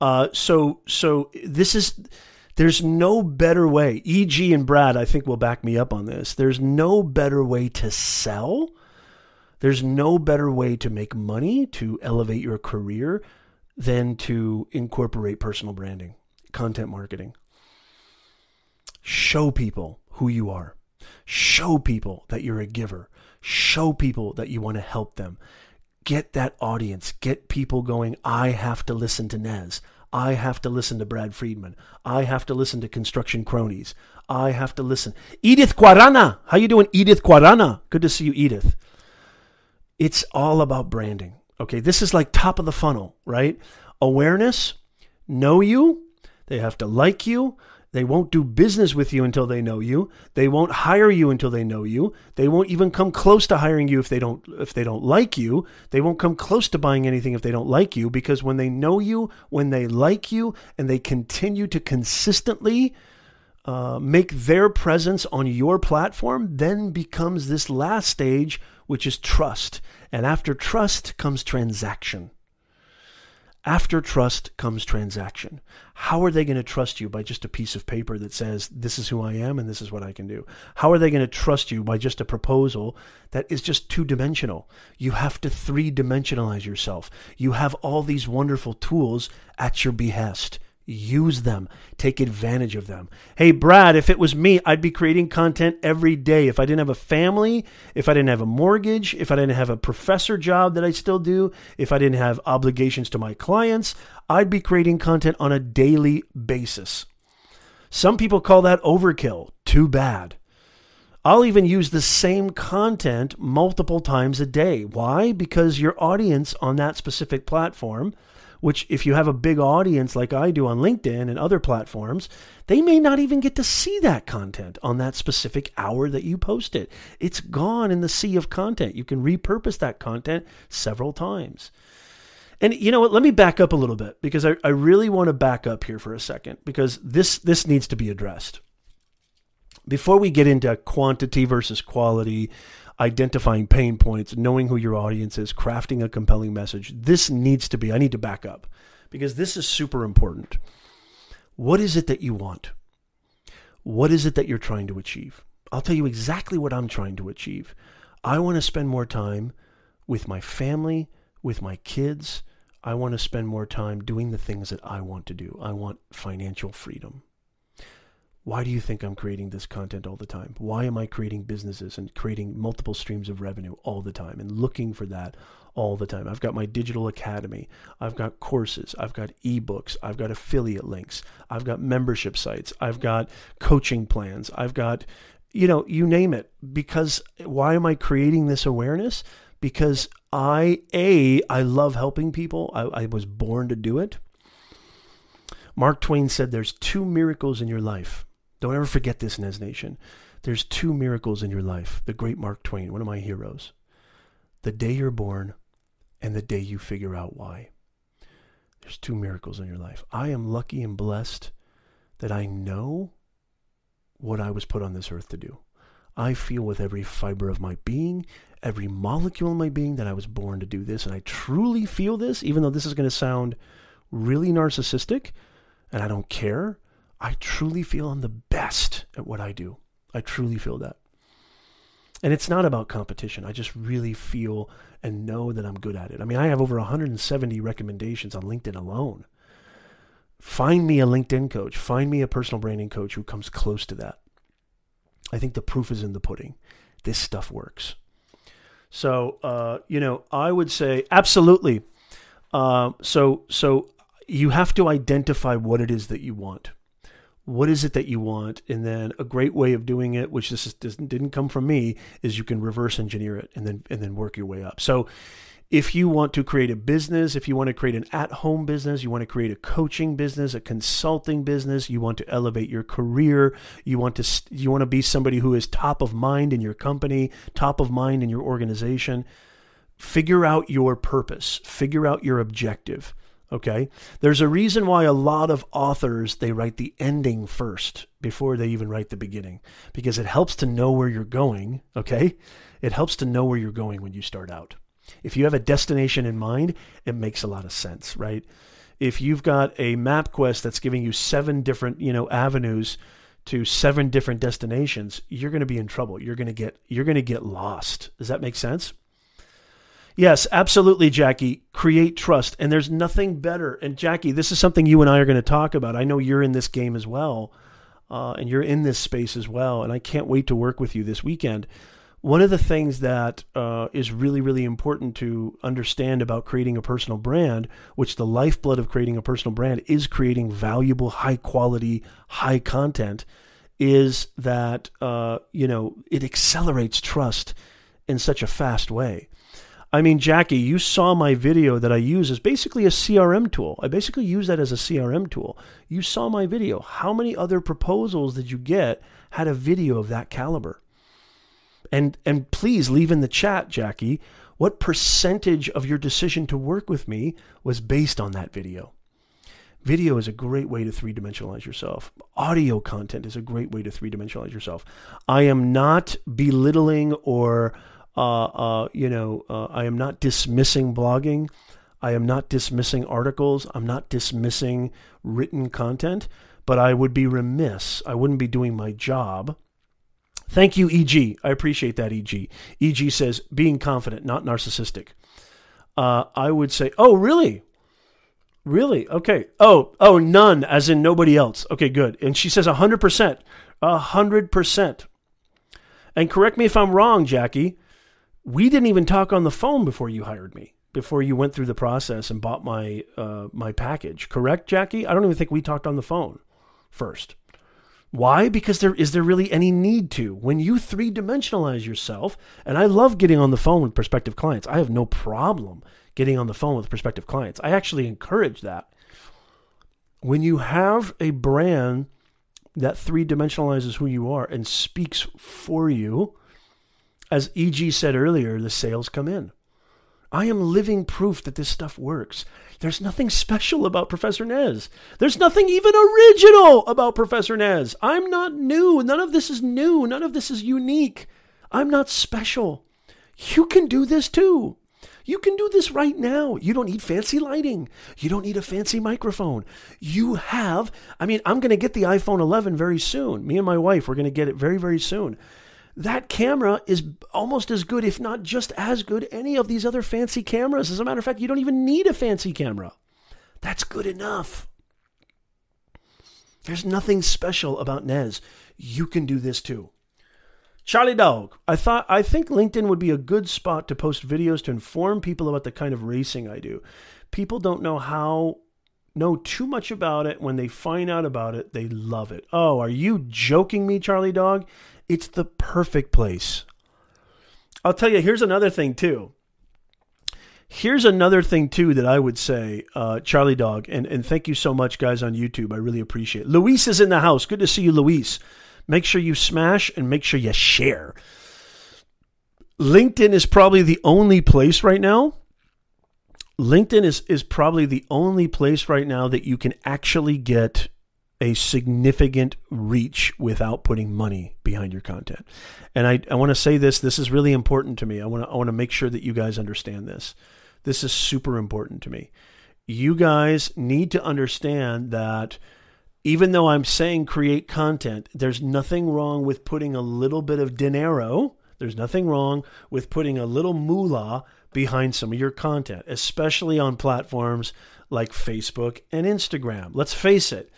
Uh, so so this is there's no better way. EG and Brad, I think, will back me up on this. There's no better way to sell. There's no better way to make money to elevate your career than to incorporate personal branding, content marketing. Show people who you are. Show people that you're a giver. Show people that you want to help them. Get that audience. Get people going, I have to listen to Nez. I have to listen to Brad Friedman. I have to listen to Construction Cronies. I have to listen. Edith Guarana. How you doing, Edith Guarana? Good to see you, Edith. It's all about branding. Okay, this is like top of the funnel, right? Awareness, know you, they have to like you, they won't do business with you until they know you. They won't hire you until they know you. They won't even come close to hiring you if they don't if they don't like you. They won't come close to buying anything if they don't like you because when they know you, when they like you and they continue to consistently uh, make their presence on your platform, then becomes this last stage, which is trust. And after trust comes transaction. After trust comes transaction. How are they going to trust you by just a piece of paper that says, this is who I am and this is what I can do? How are they going to trust you by just a proposal that is just two dimensional? You have to three dimensionalize yourself. You have all these wonderful tools at your behest. Use them. Take advantage of them. Hey, Brad, if it was me, I'd be creating content every day. If I didn't have a family, if I didn't have a mortgage, if I didn't have a professor job that I still do, if I didn't have obligations to my clients, I'd be creating content on a daily basis. Some people call that overkill. Too bad. I'll even use the same content multiple times a day. Why? Because your audience on that specific platform which if you have a big audience like I do on LinkedIn and other platforms, they may not even get to see that content on that specific hour that you post it. It's gone in the sea of content. You can repurpose that content several times. And you know what? Let me back up a little bit because I, I really want to back up here for a second because this this needs to be addressed. Before we get into quantity versus quality, identifying pain points, knowing who your audience is, crafting a compelling message. This needs to be, I need to back up because this is super important. What is it that you want? What is it that you're trying to achieve? I'll tell you exactly what I'm trying to achieve. I want to spend more time with my family, with my kids. I want to spend more time doing the things that I want to do. I want financial freedom. Why do you think I'm creating this content all the time? Why am I creating businesses and creating multiple streams of revenue all the time and looking for that all the time? I've got my digital academy. I've got courses. I've got ebooks. I've got affiliate links. I've got membership sites. I've got coaching plans. I've got, you know, you name it. Because why am I creating this awareness? Because I, A, I love helping people. I, I was born to do it. Mark Twain said there's two miracles in your life don't ever forget this, Nez Nation. There's two miracles in your life. The great Mark Twain, one of my heroes. The day you're born and the day you figure out why. There's two miracles in your life. I am lucky and blessed that I know what I was put on this earth to do. I feel with every fiber of my being, every molecule in my being that I was born to do this. And I truly feel this, even though this is going to sound really narcissistic, and I don't care. I truly feel I'm the best at what I do. I truly feel that. And it's not about competition. I just really feel and know that I'm good at it. I mean, I have over 170 recommendations on LinkedIn alone. Find me a LinkedIn coach. Find me a personal branding coach who comes close to that. I think the proof is in the pudding. This stuff works. So, uh, you know, I would say absolutely. Uh, so, so you have to identify what it is that you want what is it that you want? And then a great way of doing it which this, is, this didn't come from me is you can reverse engineer it and then and then work your way up. So if you want to create a business if you want to create an at-home business you want to create a coaching business a consulting business you want to elevate your career you want to you want to be somebody who is top of mind in your company top of mind in your organization figure out your purpose figure out your objective Okay. There's a reason why a lot of authors they write the ending first before they even write the beginning because it helps to know where you're going. Okay. It helps to know where you're going when you start out. If you have a destination in mind, it makes a lot of sense, right? If you've got a map quest that's giving you seven different, you know, avenues to seven different destinations, you're going to be in trouble. You're going to get you're going to get lost. Does that make sense? Yes, absolutely, Jackie. Create trust. And there's nothing better. And Jackie, this is something you and I are going to talk about. I know you're in this game as well. uh, and you're in this space as well. And I can't wait to work with you this weekend. One of the things that uh, is really, really important to understand about creating a personal brand, which the lifeblood of creating a personal brand is creating valuable, high quality, high content, is that uh, you know it accelerates trust in such a fast way. I mean, Jackie, you saw my video that I use as basically a CRM tool. I basically use that as a CRM tool. You saw my video. How many other proposals did you get had a video of that caliber? And and please leave in the chat, Jackie, what percentage of your decision to work with me was based on that video? Video is a great way to three dimensionalize yourself. Audio content is a great way to three dimensionalize yourself. I am not belittling or, you know, uh, I am not dismissing blogging. I am not dismissing articles. I'm not dismissing written content, but I would be remiss. I wouldn't be doing my job Thank you, EG. I appreciate that, EG. EG says, being confident, not narcissistic. Uh, I would say, oh, really? Really? Okay. Oh, oh, none, as in nobody else. Okay, good. And she says 100%. 100%. And correct me if I'm wrong, Jackie. We didn't even talk on the phone before you hired me, before you went through the process and bought my uh, my package. Correct, Jackie? I don't even think we talked on the phone first. Why? Because there is there really any need to. When you three dimensionalize yourself, and I love getting on the phone with prospective clients. I have no problem getting on the phone with prospective clients. I actually encourage that. When you have a brand that three dimensionalizes who you are and speaks for you, as EG said earlier, the sales come in. I am living proof that this stuff works. There's nothing special about Professor Nez. There's nothing even original about Professor Nez. I'm not new. None of this is new. None of this is unique. I'm not special. You can do this too. You can do this right now. You don't need fancy lighting. You don't need a fancy microphone. You have, I mean, I'm going to get the iPhone 11 very soon. Me and my wife, we're going to get it very, very soon that camera is almost as good, if not just as good, any of these other fancy cameras. As a matter of fact, you don't even need a fancy camera. That's good enough. There's nothing special about Nez. You can do this too. Charlie Dog, I thought I think LinkedIn would be a good spot to post videos to inform people about the kind of racing I do. People don't know how know too much about it. When they find out about it, they love it. Oh, are you joking me, Charlie Dog? It's the perfect place. I'll tell you, here's another thing, too. Here's another thing, too, that I would say, uh, Charlie Dog, and, and thank you so much, guys, on YouTube. I really appreciate it. Luis is in the house. Good to see you, Luis. Make sure you smash and make sure you share. LinkedIn is probably the only place right now. LinkedIn is, is probably the only place right now that you can actually get a significant reach without putting money behind your content. And I, I want to say this, this is really important to me. I want to I want to make sure that you guys understand this. This is super important to me. You guys need to understand that even though I'm saying create content, there's nothing wrong with putting a little bit of dinero, there's nothing wrong with putting a little moolah behind some of your content, especially on platforms like Facebook and Instagram. Let's face it,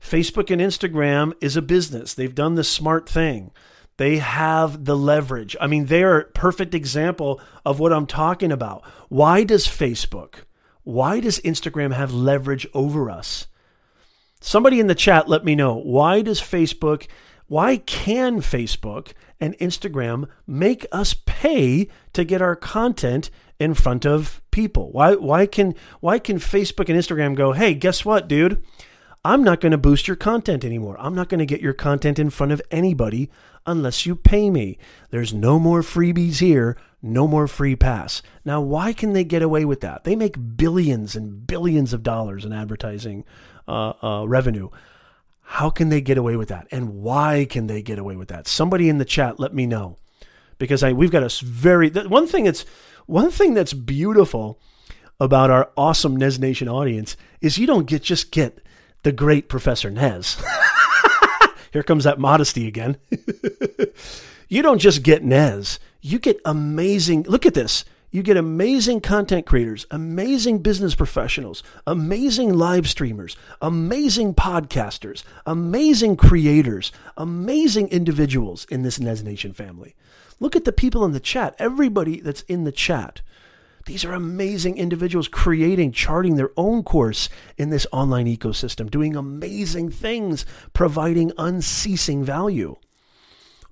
Facebook and Instagram is a business. They've done the smart thing. They have the leverage. I mean, they're a perfect example of what I'm talking about. Why does Facebook, why does Instagram have leverage over us? Somebody in the chat let me know. Why does Facebook, why can Facebook and Instagram make us pay to get our content in front of people? Why why can why can Facebook and Instagram go, "Hey, guess what, dude? I'm not going to boost your content anymore. I'm not going to get your content in front of anybody unless you pay me. There's no more freebies here, no more free pass. Now, why can they get away with that? They make billions and billions of dollars in advertising uh, uh, revenue. How can they get away with that? And why can they get away with that? Somebody in the chat, let me know, because I we've got a very one thing that's one thing that's beautiful about our awesome Nez Nation audience is you don't get just get the great Professor Nez. Here comes that modesty again. you don't just get Nez, you get amazing. Look at this. You get amazing content creators, amazing business professionals, amazing live streamers, amazing podcasters, amazing creators, amazing individuals in this Nez Nation family. Look at the people in the chat, everybody that's in the chat. These are amazing individuals creating, charting their own course in this online ecosystem, doing amazing things, providing unceasing value.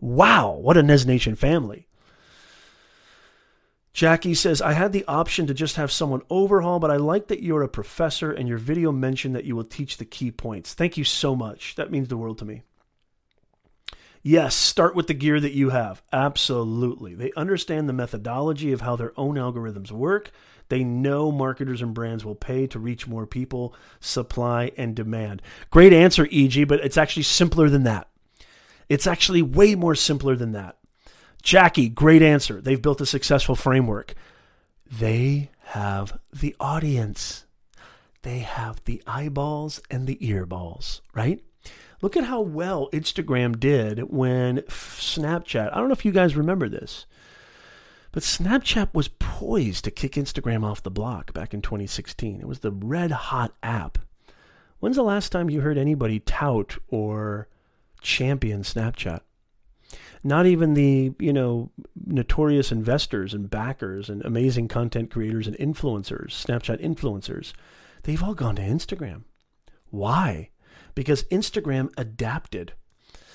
Wow, what a Nez Nation family. Jackie says, I had the option to just have someone overhaul, but I like that you're a professor and your video mentioned that you will teach the key points. Thank you so much. That means the world to me. Yes, start with the gear that you have. Absolutely. They understand the methodology of how their own algorithms work. They know marketers and brands will pay to reach more people, supply and demand. Great answer, EG, but it's actually simpler than that. It's actually way more simpler than that. Jackie, great answer. They've built a successful framework. They have the audience. They have the eyeballs and the earballs, right? Look at how well Instagram did when Snapchat, I don't know if you guys remember this, but Snapchat was poised to kick Instagram off the block back in 2016. It was the red hot app. When's the last time you heard anybody tout or champion Snapchat? Not even the you know notorious investors and backers and amazing content creators and influencers snapchat influencers they've all gone to instagram why because instagram adapted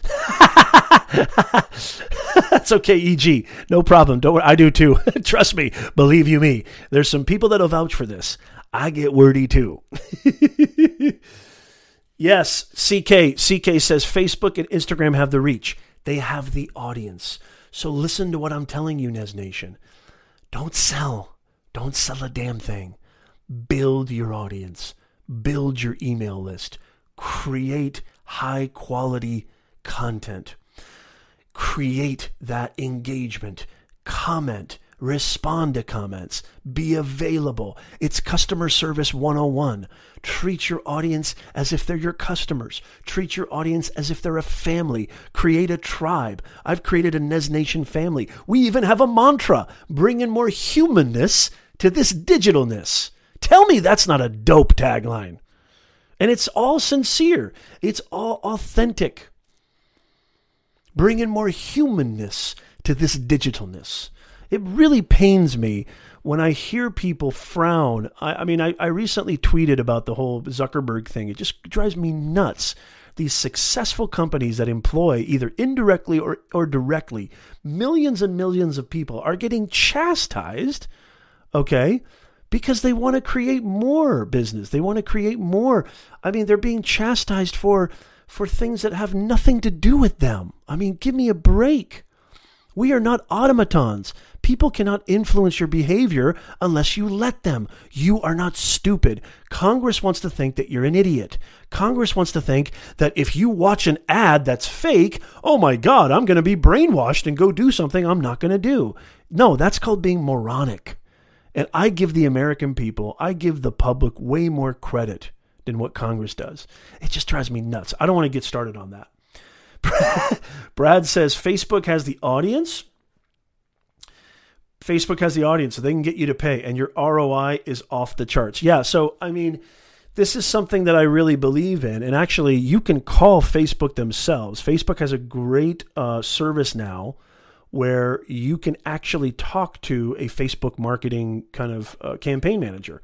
That's okay, EG. No problem. Don't worry. I do too. Trust me. Believe you me. There's some people that'll vouch for this. I get wordy too. yes, CK. CK says Facebook and Instagram have the reach. They have the audience. So listen to what I'm telling you, Nez Nation. Don't sell. Don't sell a damn thing. Build your audience. Build your email list. Create high quality content. Create that engagement. Comment respond to comments, be available. It's customer service 101. Treat your audience as if they're your customers. Treat your audience as if they're a family. Create a tribe. I've created a Nez Nation family. We even have a mantra bring in more humanness to this digitalness. Tell me that's not a dope tagline. And it's all sincere, it's all authentic. Bring in more humanness to this digitalness. It really pains me when I hear people frown. I, I mean, I, I recently tweeted about the whole Zuckerberg thing. It just drives me nuts these successful companies that employ either indirectly or, or directly millions and millions of people are getting chastised, okay, because they want to create more business. They want to create more. I mean, they're being chastised for for things that have nothing to do with them. I mean, give me a break. We are not automatons. People cannot influence your behavior unless you let them. You are not stupid. Congress wants to think that you're an idiot. Congress wants to think that if you watch an ad that's fake, oh my God, I'm going to be brainwashed and go do something I'm not going to do. No, that's called being moronic. And I give the American people, I give the public way more credit than what Congress does. It just drives me nuts. I don't want to get started on that. Brad says Facebook has the audience Facebook has the audience, so they can get you to pay, and your ROI is off the charts. Yeah, so I mean, this is something that I really believe in, and actually, you can call Facebook themselves. Facebook has a great uh, service now where you can actually talk to a Facebook marketing kind of uh, campaign manager,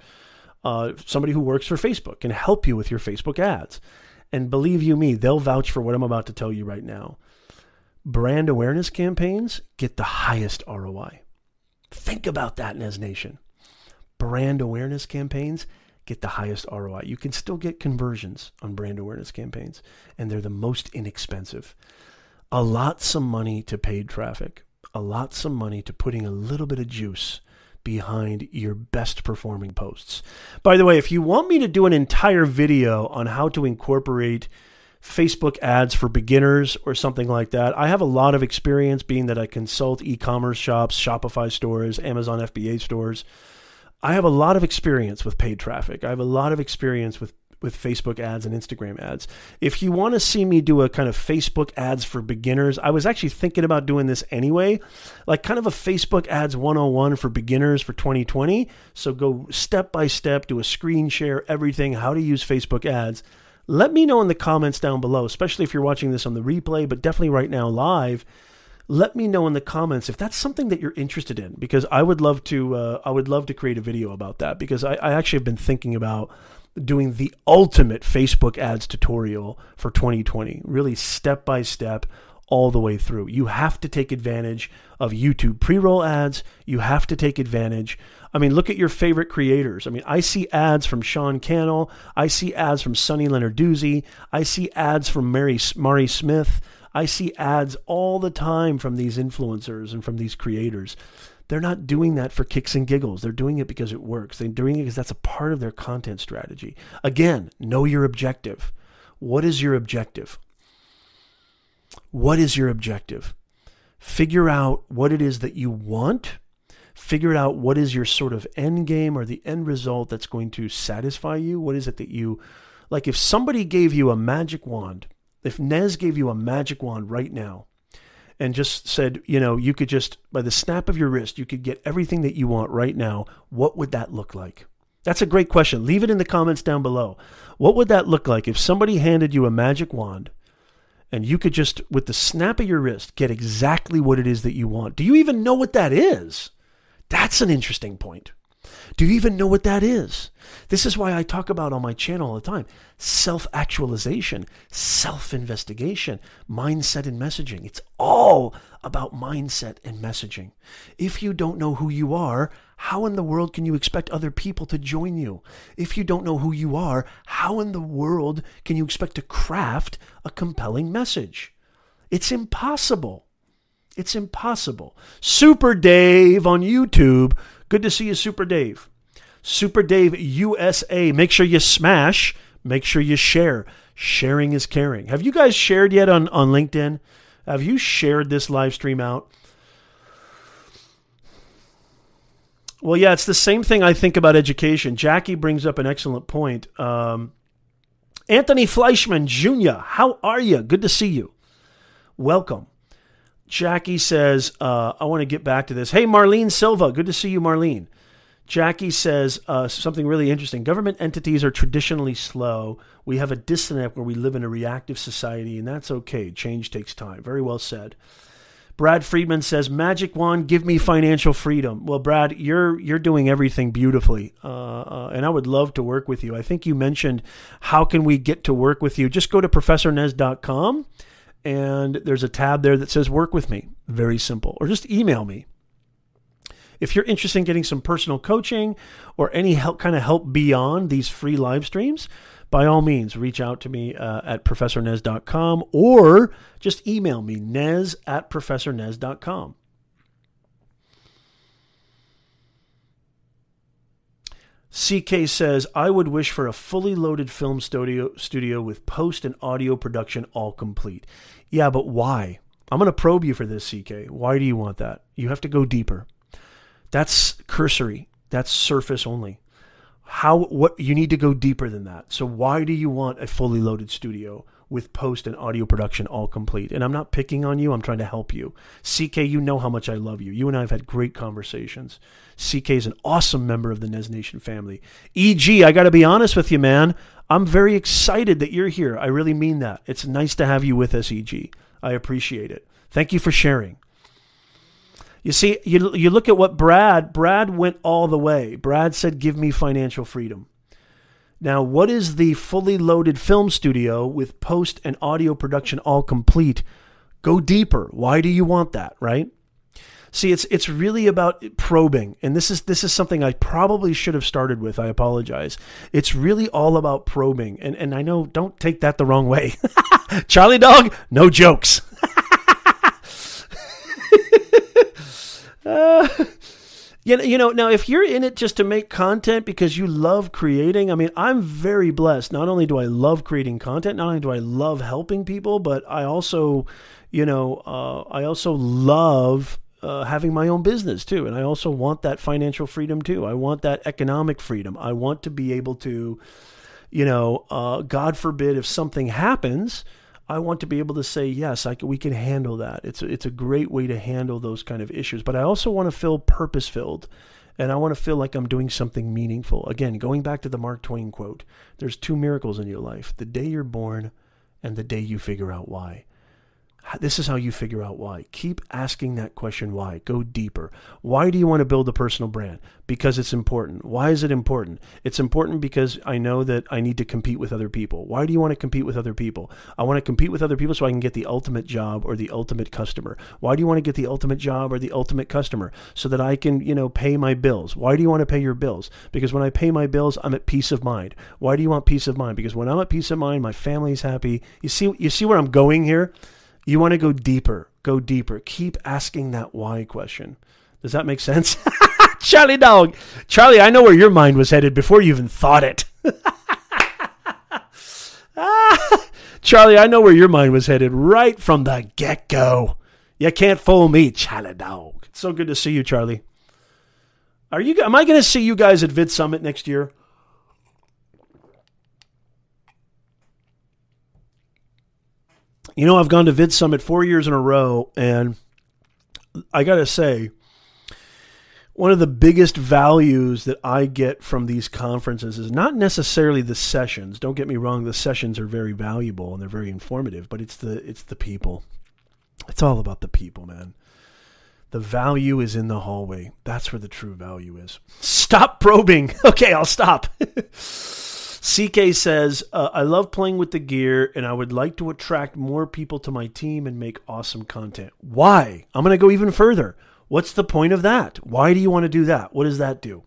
uh, somebody who works for Facebook, can help you with your Facebook ads. And believe you me, they'll vouch for what I'm about to tell you right now. Brand awareness campaigns get the highest ROI. Think about that, Nez Nation. Brand awareness campaigns get the highest ROI. You can still get conversions on brand awareness campaigns, and they're the most inexpensive. A lot some money to paid traffic, a lot some money to putting a little bit of juice behind your best performing posts. By the way, if you want me to do an entire video on how to incorporate Facebook ads for beginners or something like that. I have a lot of experience being that I consult e commerce shops, Shopify stores, Amazon FBA stores. I have a lot of experience with paid traffic. I have a lot of experience with with Facebook ads and Instagram ads. If you want to see me do a kind of Facebook ads for beginners, I was actually thinking about doing this anyway, like kind of a Facebook ads 101 for beginners for 2020. So go step by step, do a screen share, everything, how to use Facebook ads. Let me know in the comments down below, especially if you're watching this on the replay, but definitely right now live. Let me know in the comments if that's something that you're interested in because I would love to uh, I would love to create a video about that because I, I actually have been thinking about doing the ultimate Facebook ads tutorial for 2020 really step by step all the way through. You have to take advantage of YouTube pre-roll ads. You have to take advantage I mean look at your favorite creators I mean I see ads from Sean Cannell I see ads from Sunny Lenarduzzi I see ads from Mary Mari Smith I see ads all the time from these influencers and from these creators. They're not doing that for kicks and giggles. They're doing it because it works. They're doing it because that's a part of their content strategy. Again, know your objective. What is your objective? What is your objective? Figure out what it is that you want. Figure out what is your sort of end game or the end result that's going to satisfy you. What is it that you like? If somebody gave you a magic wand if Nez gave you a magic wand right now and just said, you know, you could just, by the snap of your wrist, you could get everything that you want right now, what would that look like? That's a great question. Leave it in the comments down below. What would that look like if somebody handed you a magic wand and you could just, with the snap of your wrist, get exactly what it is that you want? Do you even know what that is? That's an interesting point. Do you even know what that is? This is why I talk about on my channel all the time self actualization, self investigation, mindset and messaging. It's all about mindset and messaging. If you don't know who you are, how in the world can you expect other people to join you? If you don't know who you are, how in the world can you expect to craft a compelling message? It's impossible. It's impossible. Super Dave on YouTube. Good to see you, Super Dave. Super Dave USA. Make sure you smash. Make sure you share. Sharing is caring. Have you guys shared yet on, on LinkedIn? Have you shared this live stream out? Well, yeah, it's the same thing I think about education. Jackie brings up an excellent point. Um, Anthony Fleischman Jr., how are you? Good to see you. Welcome. Jackie says, uh, I want to get back to this. Hey, Marlene Silva. Good to see you, Marlene. Jackie says uh, something really interesting. Government entities are traditionally slow. We have a disconnect where we live in a reactive society, and that's okay. Change takes time. Very well said. Brad Friedman says, "Magic wand, give me financial freedom." Well, Brad, you're you're doing everything beautifully, uh, uh, and I would love to work with you. I think you mentioned how can we get to work with you? Just go to professornez.com, and there's a tab there that says "Work with me." Very simple, or just email me if you're interested in getting some personal coaching or any help, kind of help beyond these free live streams, by all means, reach out to me uh, at professornez.com or just email me, nez at professornez.com. CK says, I would wish for a fully loaded film studio, studio with post and audio production all complete. Yeah, but why? I'm going to probe you for this, CK. Why do you want that? You have to go deeper. That's cursory. That's surface only. How what you need to go deeper than that. So why do you want a fully loaded studio with post and audio production all complete? And I'm not picking on you, I'm trying to help you. CK, you know how much I love you. You and I have had great conversations. CK is an awesome member of the Nez Nation family. EG, I got to be honest with you, man. I'm very excited that you're here. I really mean that. It's nice to have you with us, EG. I appreciate it. Thank you for sharing. You see, you, you look at what Brad, Brad went all the way. Brad said, Give me financial freedom. Now, what is the fully loaded film studio with post and audio production all complete? Go deeper. Why do you want that, right? See, it's it's really about probing, and this is this is something I probably should have started with. I apologize. It's really all about probing, and and I know don't take that the wrong way. Charlie Dog, no jokes. Uh, you know, you know, now if you're in it just to make content because you love creating, I mean, I'm very blessed. Not only do I love creating content, not only do I love helping people, but I also, you know, uh, I also love uh, having my own business too. And I also want that financial freedom too. I want that economic freedom. I want to be able to, you know, uh, God forbid if something happens, I want to be able to say yes, I can, we can handle that. It's a, it's a great way to handle those kind of issues. But I also want to feel purpose filled, and I want to feel like I'm doing something meaningful. Again, going back to the Mark Twain quote, there's two miracles in your life: the day you're born, and the day you figure out why. This is how you figure out why. Keep asking that question why. Go deeper. Why do you want to build a personal brand? Because it's important. Why is it important? It's important because I know that I need to compete with other people. Why do you want to compete with other people? I want to compete with other people so I can get the ultimate job or the ultimate customer. Why do you want to get the ultimate job or the ultimate customer? So that I can, you know, pay my bills. Why do you want to pay your bills? Because when I pay my bills, I'm at peace of mind. Why do you want peace of mind? Because when I'm at peace of mind, my family's happy. You see you see where I'm going here? You want to go deeper. Go deeper. Keep asking that why question. Does that make sense? Charlie dog. Charlie, I know where your mind was headed before you even thought it. Charlie, I know where your mind was headed right from the get go. You can't fool me, Charlie dog. So good to see you, Charlie. Are you? Am I going to see you guys at Vid Summit next year? You know, I've gone to Vid Summit four years in a row, and I got to say, one of the biggest values that I get from these conferences is not necessarily the sessions. Don't get me wrong; the sessions are very valuable and they're very informative, but it's the it's the people. It's all about the people, man. The value is in the hallway. That's where the true value is. Stop probing. Okay, I'll stop. CK says, uh, I love playing with the gear and I would like to attract more people to my team and make awesome content. Why? I'm going to go even further. What's the point of that? Why do you want to do that? What does that do?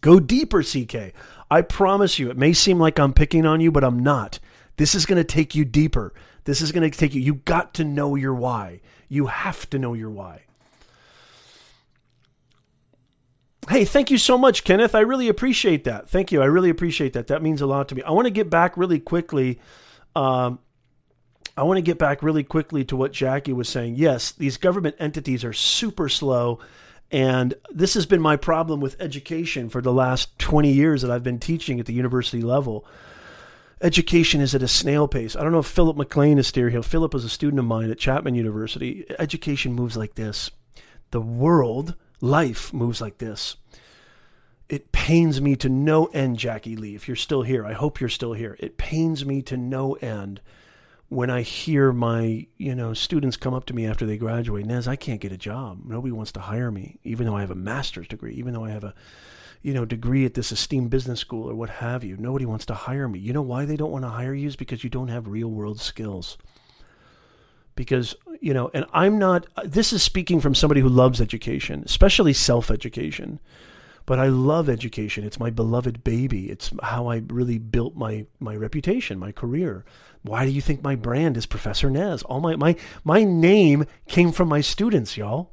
Go deeper, CK. I promise you, it may seem like I'm picking on you, but I'm not. This is going to take you deeper. This is going to take you, you got to know your why. You have to know your why. Hey, thank you so much, Kenneth. I really appreciate that. Thank you. I really appreciate that. That means a lot to me. I want to get back really quickly. Um, I want to get back really quickly to what Jackie was saying. Yes, these government entities are super slow. And this has been my problem with education for the last 20 years that I've been teaching at the university level. Education is at a snail pace. I don't know if Philip McLean is still here. Philip was a student of mine at Chapman University. Education moves like this. The world Life moves like this. It pains me to no end, Jackie Lee, if you're still here. I hope you're still here. It pains me to no end when I hear my, you know, students come up to me after they graduate, Nez, I can't get a job. Nobody wants to hire me, even though I have a master's degree, even though I have a, you know, degree at this esteemed business school or what have you. Nobody wants to hire me. You know why they don't want to hire you is because you don't have real world skills because you know and i'm not this is speaking from somebody who loves education especially self-education but i love education. It's my beloved baby. It's how i really built my my reputation my career. Why do you think my brand is professor nez? All my my my name came from my students y'all.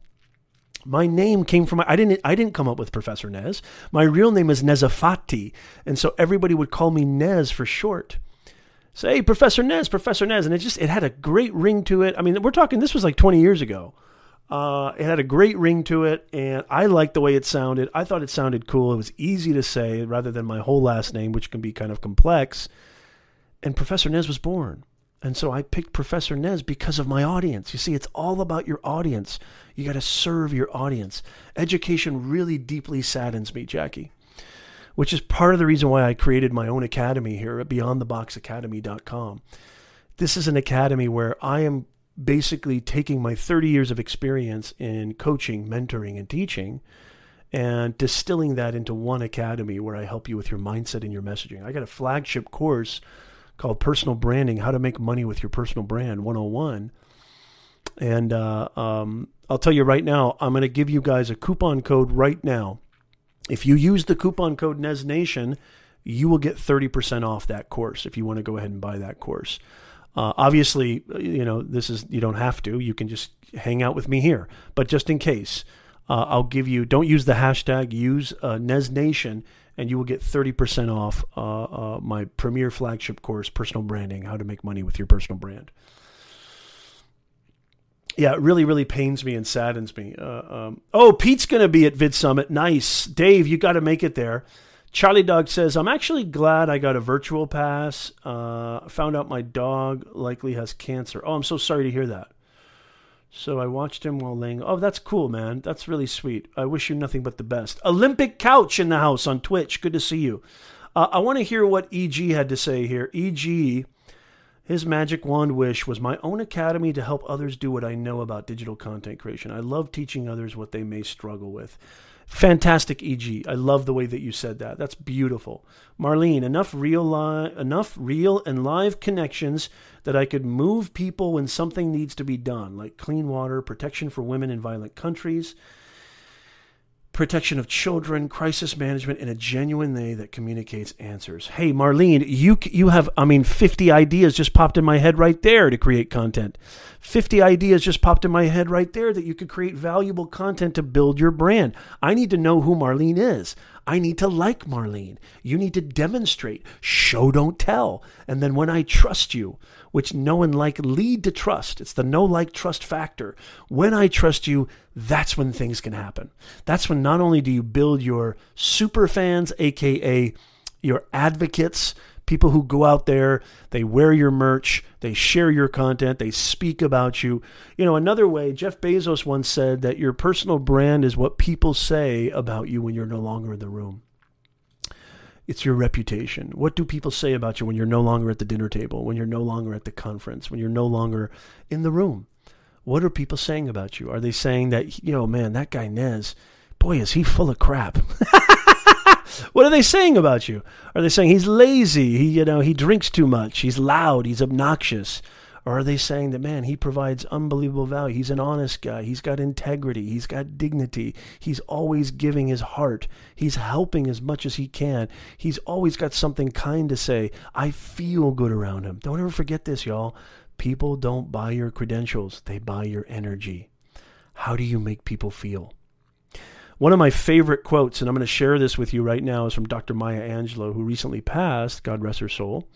My name came from I didn't I didn't come up with Professor Nez. My real name is Nezafati, and so everybody would call me Nez for short say, hey, Professor Nez, Professor Nez. And it just, it had a great ring to it. I mean, we're talking, this was like 20 years ago. Uh, it had a great ring to it, and I liked the way it sounded. I thought it sounded cool. It was easy to say rather than my whole last name, which can be kind of complex. And Professor Nez was born. And so I picked Professor Nez because of my audience. You see, it's all about your audience. You got to serve your audience. Education really deeply saddens me, Jackie which is part of the reason why I created my own academy here at beyondtheboxacademy.com. This is an academy where I am basically taking my 30 years of experience in coaching, mentoring, and teaching and distilling that into one academy where I help you with your mindset and your messaging. I got a flagship course called Personal Branding How to Make Money with Your Personal Brand 101. And uh, um, I'll tell you right now, I'm going to give you guys a coupon code right now if you use the coupon code NezNation, you will get 30% off that course if you want to go ahead and buy that course. Uh, obviously, you know, this is, you don't have to. You can just hang out with me here. But just in case, uh, I'll give you, don't use the hashtag, use uh, NezNation, and you will get 30% off uh, uh, my premier flagship course, Personal Branding How to Make Money with Your Personal Brand yeah, it really, really pains me and saddens me. Uh, um, oh, Pete's going to be at Vid Summit. Nice. Dave, you got to make it there. Charlie Dog says, I'm actually glad I got a virtual pass. Uh, found out my dog likely has cancer. Oh, I'm so sorry to hear that. So I watched him while laying. Oh, that's cool, man. That's really sweet. I wish you nothing but the best. Olympic Couch in the house on Twitch. Good to see you. Uh, I want to hear what EG had to say here. EG, his magic wand wish was my own academy to help others do what I know about digital content creation. I love teaching others what they may struggle with. Fantastic, EG. I love the way that you said that. That's beautiful. Marlene, enough real li- enough real and live connections that I could move people when something needs to be done, like clean water, protection for women in violent countries, protection of children, crisis management, and a genuine they that communicates answers. Hey, Marlene, you you have I mean 50 ideas just popped in my head right there to create content. 50 ideas just popped in my head right there that you could create valuable content to build your brand. I need to know who Marlene is. I need to like Marlene. You need to demonstrate. Show don't tell. And then when I trust you, which know and like lead to trust. It's the no like trust factor. When I trust you, that's when things can happen. That's when not only do you build your super fans, aka your advocates, people who go out there, they wear your merch, they share your content, they speak about you. You know, another way, Jeff Bezos once said that your personal brand is what people say about you when you're no longer in the room. It's your reputation. What do people say about you when you're no longer at the dinner table, when you're no longer at the conference, when you're no longer in the room? What are people saying about you? Are they saying that, you know, man, that guy Nez, boy, is he full of crap? what are they saying about you? Are they saying he's lazy? He, you know, he drinks too much. He's loud. He's obnoxious. Or are they saying that, man, he provides unbelievable value? He's an honest guy. He's got integrity. He's got dignity. He's always giving his heart. He's helping as much as he can. He's always got something kind to say. I feel good around him. Don't ever forget this, y'all. People don't buy your credentials, they buy your energy. How do you make people feel? One of my favorite quotes, and I'm going to share this with you right now, is from Dr. Maya Angelou, who recently passed, God rest her soul.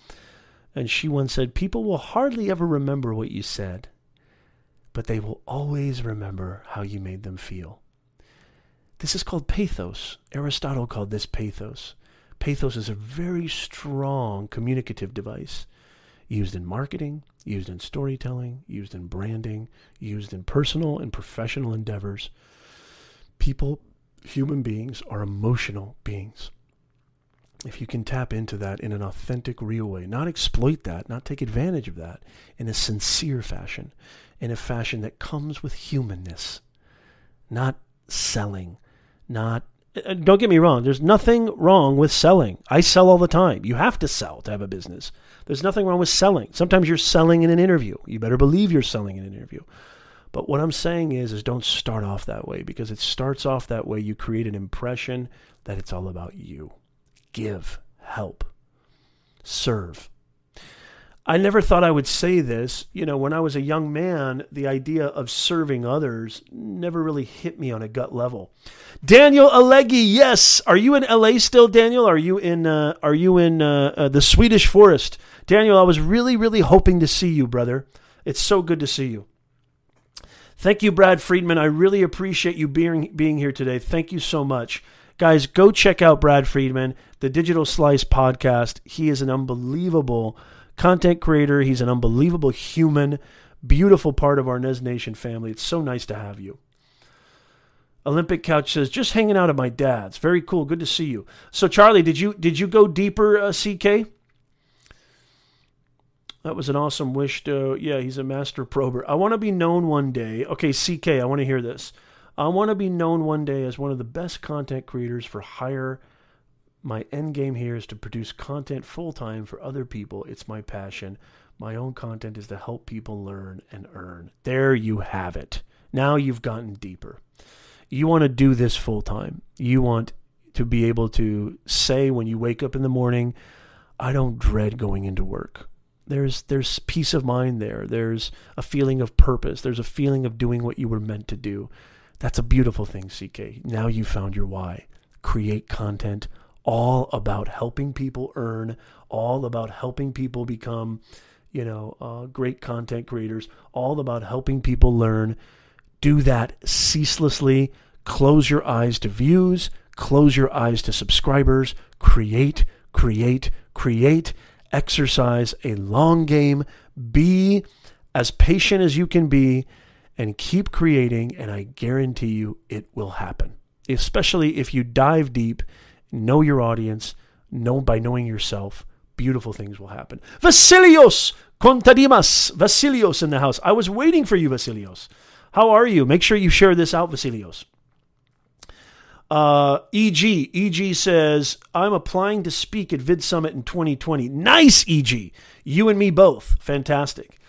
And she once said, People will hardly ever remember what you said, but they will always remember how you made them feel. This is called pathos. Aristotle called this pathos. Pathos is a very strong communicative device used in marketing, used in storytelling, used in branding, used in personal and professional endeavors. People, human beings, are emotional beings if you can tap into that in an authentic, real way, not exploit that, not take advantage of that, in a sincere fashion, in a fashion that comes with humanness, not selling, not. Uh, don't get me wrong, there's nothing wrong with selling. I sell all the time. You have to sell to have a business. There's nothing wrong with selling. Sometimes you're selling in an interview. You better believe you're selling in an interview. But what I'm saying is is don't start off that way because it starts off that way you create an impression that it's all about you give, help, serve. I never thought I would say this. You know, when I was a young man, the idea of serving others never really hit me on a gut level. Daniel Alegi, yes. Are you in LA still, Daniel? Are you in uh, Are you in uh, uh, the Swedish forest, Daniel? I was really, really hoping to see you, brother. It's so good to see you. Thank you, Brad Friedman. I really appreciate you being being here today. Thank you so much. Guys, go check out Brad Friedman, the Digital Slice podcast. He is an unbelievable content creator. He's an unbelievable human, beautiful part of our Nez Nation family. It's so nice to have you. Olympic Couch says, just hanging out at my dad's. Very cool. Good to see you. So, Charlie, did you did you go deeper, uh, CK? That was an awesome wish. To, yeah, he's a master prober. I want to be known one day. Okay, CK, I want to hear this. I want to be known one day as one of the best content creators for hire. My end game here is to produce content full time for other people. It's my passion. My own content is to help people learn and earn. There you have it. Now you've gotten deeper. You want to do this full time. You want to be able to say when you wake up in the morning, I don't dread going into work. There's there's peace of mind there. There's a feeling of purpose. There's a feeling of doing what you were meant to do. That's a beautiful thing, CK. Now you found your why. Create content all about helping people earn, all about helping people become, you know, uh, great content creators, all about helping people learn. Do that ceaselessly. Close your eyes to views, close your eyes to subscribers, create, create, create, exercise a long game, be as patient as you can be, and keep creating, and I guarantee you it will happen. Especially if you dive deep, know your audience, know by knowing yourself, beautiful things will happen. Vasilios Contadimas, Vasilios in the house. I was waiting for you, Vasilios. How are you? Make sure you share this out, Vasilios. Uh, EG, EG says, I'm applying to speak at Vid Summit in 2020. Nice, EG. You and me both. Fantastic.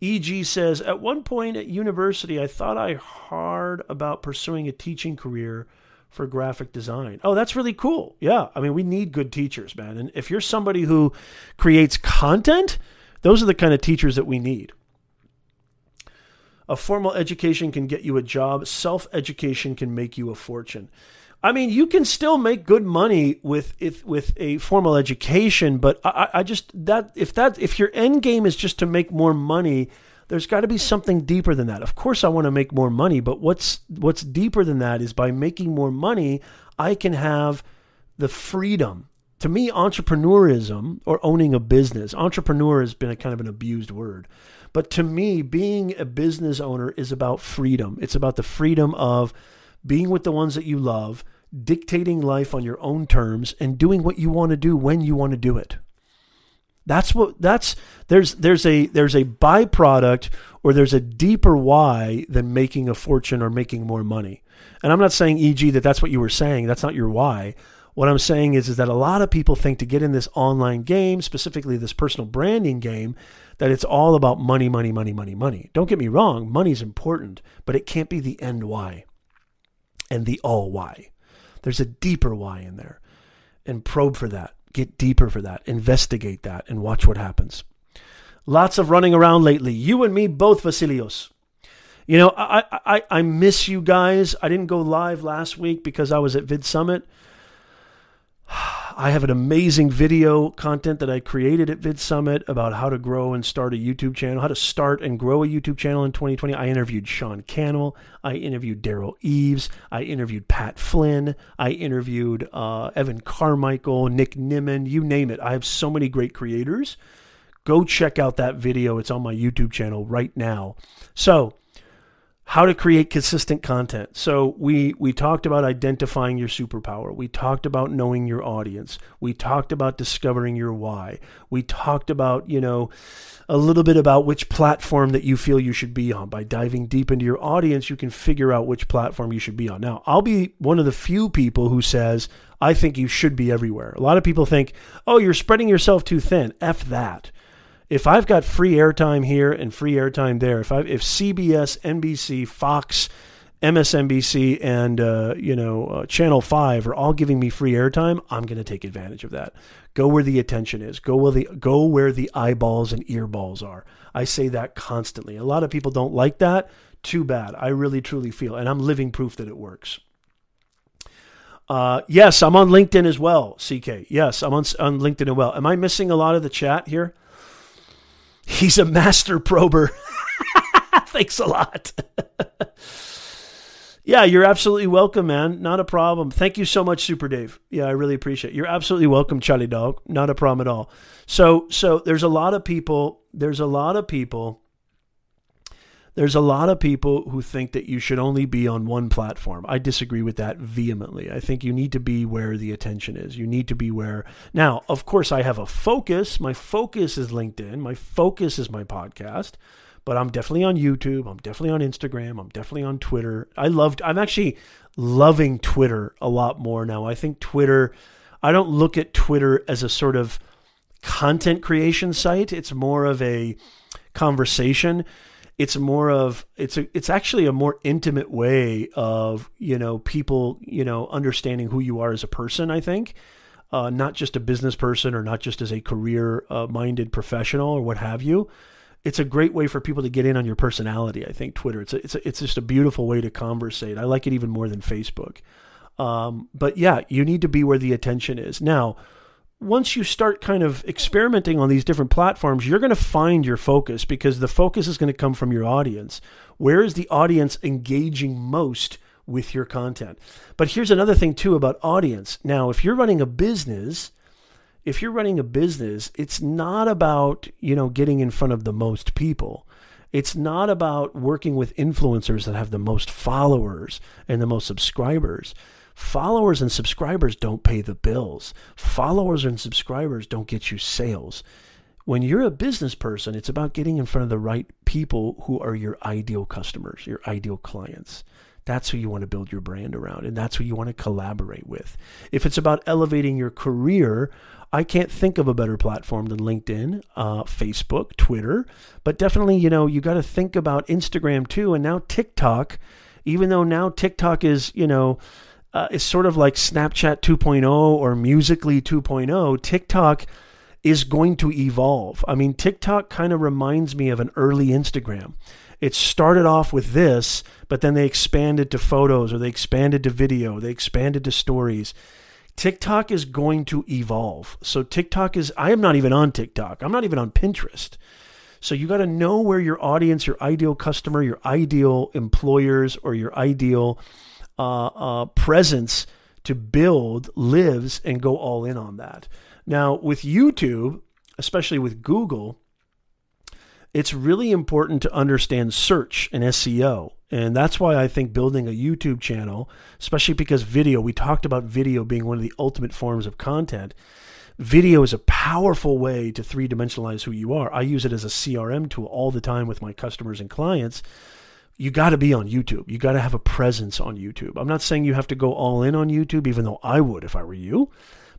EG says, At one point at university, I thought I hard about pursuing a teaching career for graphic design. Oh, that's really cool. Yeah. I mean, we need good teachers, man. And if you're somebody who creates content, those are the kind of teachers that we need. A formal education can get you a job, self education can make you a fortune. I mean, you can still make good money with if, with a formal education, but I, I just that if that if your end game is just to make more money, there's got to be something deeper than that. Of course, I want to make more money, but what's what's deeper than that is by making more money, I can have the freedom. To me, entrepreneurism or owning a business, entrepreneur has been a kind of an abused word. But to me, being a business owner is about freedom. It's about the freedom of being with the ones that you love, dictating life on your own terms, and doing what you want to do when you want to do it. That's what that's there's there's a there's a byproduct or there's a deeper why than making a fortune or making more money. And I'm not saying EG that that's what you were saying. That's not your why. What I'm saying is is that a lot of people think to get in this online game, specifically this personal branding game, that it's all about money, money, money, money, money. Don't get me wrong, money's important, but it can't be the end why and the all why. There's a deeper why in there. And probe for that get deeper for that, investigate that, and watch what happens. Lots of running around lately. You and me both, Vasilios. You know, I, I, I miss you guys. I didn't go live last week because I was at Vid Summit. I have an amazing video content that I created at Vid Summit about how to grow and start a YouTube channel, how to start and grow a YouTube channel in 2020. I interviewed Sean Cannell. I interviewed Derral Eves. I interviewed Pat Flynn. I interviewed uh, Evan Carmichael, Nick Nimmin, you name it. I have so many great creators. Go check out that video. It's on my YouTube channel right now. So, how to create consistent content. So we we talked about identifying your superpower. We talked about knowing your audience. We talked about discovering your why. We talked about, you know, a little bit about which platform that you feel you should be on. By diving deep into your audience, you can figure out which platform you should be on. Now, I'll be one of the few people who says, I think you should be everywhere. A lot of people think, "Oh, you're spreading yourself too thin." F that if I've got free airtime here and free airtime there, if I if CBS, NBC, Fox, MSNBC, and uh, you know uh, Channel Five are all giving me free airtime, I'm going to take advantage of that. Go where the attention is. Go where the go where the eyeballs and earballs are. I say that constantly. A lot of people don't like that. Too bad. I really truly feel, and I'm living proof that it works. Uh, yes, I'm on LinkedIn as well, CK. Yes, I'm on, on LinkedIn as well. Am I missing a lot of the chat here? He's a master prober. Thanks a lot. yeah, you're absolutely welcome, man. Not a problem. Thank you so much, Super Dave. Yeah, I really appreciate it. You're absolutely welcome, Charlie Dog. Not a problem at all. So, so there's a lot of people. There's a lot of people there's a lot of people who think that you should only be on one platform. I disagree with that vehemently. I think you need to be where the attention is. You need to be where. Now, of course, I have a focus. My focus is LinkedIn, my focus is my podcast. But I'm definitely on YouTube. I'm definitely on Instagram. I'm definitely on Twitter. I loved, I'm actually loving Twitter a lot more now. I think Twitter, I don't look at Twitter as a sort of content creation site, it's more of a conversation it's more of it's a it's actually a more intimate way of you know people you know understanding who you are as a person i think. Uh, not just a business person or not just as a career uh, minded professional or what have you. It's a great way for people to get in on your personality i think twitter. It's a, it's a, it's just a beautiful way to conversate. I like it even more than facebook. Um, but yeah you need to be where the attention is. Now once you start kind of experimenting on these different platforms, you're going to find your focus because the focus is going to come from your audience. Where is the audience engaging most with your content. But here's another thing too about audience. Now, if you're running a business, if you're running a business, it's not about, you know, getting in front of the most people. It's not about working with influencers that have the most followers and the most subscribers. Followers and subscribers don't pay the bills. Followers and subscribers don't get you sales. When you're a business person, it's about getting in front of the right people who are your ideal customers, your ideal clients. That's who you want to build your brand around, and that's who you want to collaborate with. If it's about elevating your career, I can't think of a better platform than LinkedIn, uh, Facebook, Twitter, but definitely, you know, you got to think about Instagram too, and now TikTok. Even though now TikTok is, you know, uh, is sort of like Snapchat 2.0 or Musical.ly 2.0, TikTok is going to evolve. I mean, TikTok kind of reminds me of an early Instagram. It started off with this, but then they expanded to photos or they expanded to video, they expanded to stories. TikTok is going to evolve. So TikTok is I am not even on TikTok. I'm not even on Pinterest. So you got to know where your audience, your ideal customer, your ideal employers or your ideal uh, uh, presence to build lives and go all in on that. Now, with YouTube, especially with Google, it's really important to understand search and SEO. And that's why I think building a YouTube channel, especially because video, we talked about video being one of the ultimate forms of content. Video is a powerful way to three dimensionalize who you are. I use it as a CRM tool all the time with my customers and clients. You got to be on YouTube. You got to have a presence on YouTube. I'm not saying you have to go all in on YouTube, even though I would if I were you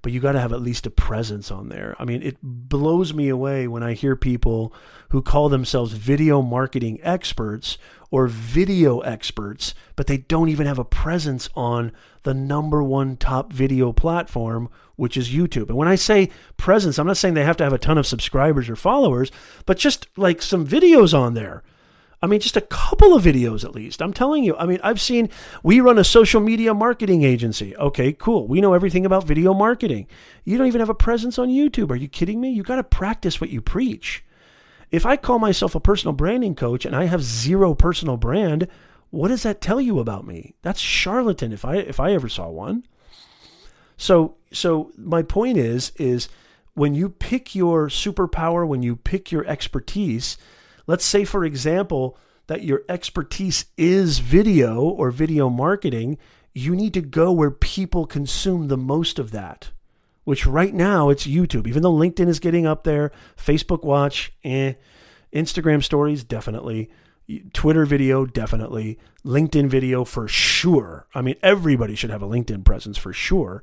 but you got to have at least a presence on there. I mean, it blows me away when I hear people who call themselves video marketing experts or video experts, but they don't even have a presence on the number one top video platform, which is YouTube. And when I say presence, I'm not saying they have to have a ton of subscribers or followers, but just like some videos on there I mean, just a couple of videos at least. I'm telling you. I mean, I've seen, we run a social media marketing agency. Okay, cool. We know everything about video marketing. You don't even have a presence on YouTube. Are you kidding me? You got to practice what you preach. If I call myself a personal branding coach and I have zero personal brand, what does that tell you about me? That's charlatan if I if I ever saw one. So so my point is is when you pick your superpower, when you pick your expertise, Let's say, for example, that your expertise is video or video marketing. You need to go where people consume the most of that, which right now it's YouTube. Even though LinkedIn is getting up there, Facebook Watch, eh, Instagram stories, definitely. Twitter video, definitely. LinkedIn video for sure. I mean, everybody should have a LinkedIn presence for sure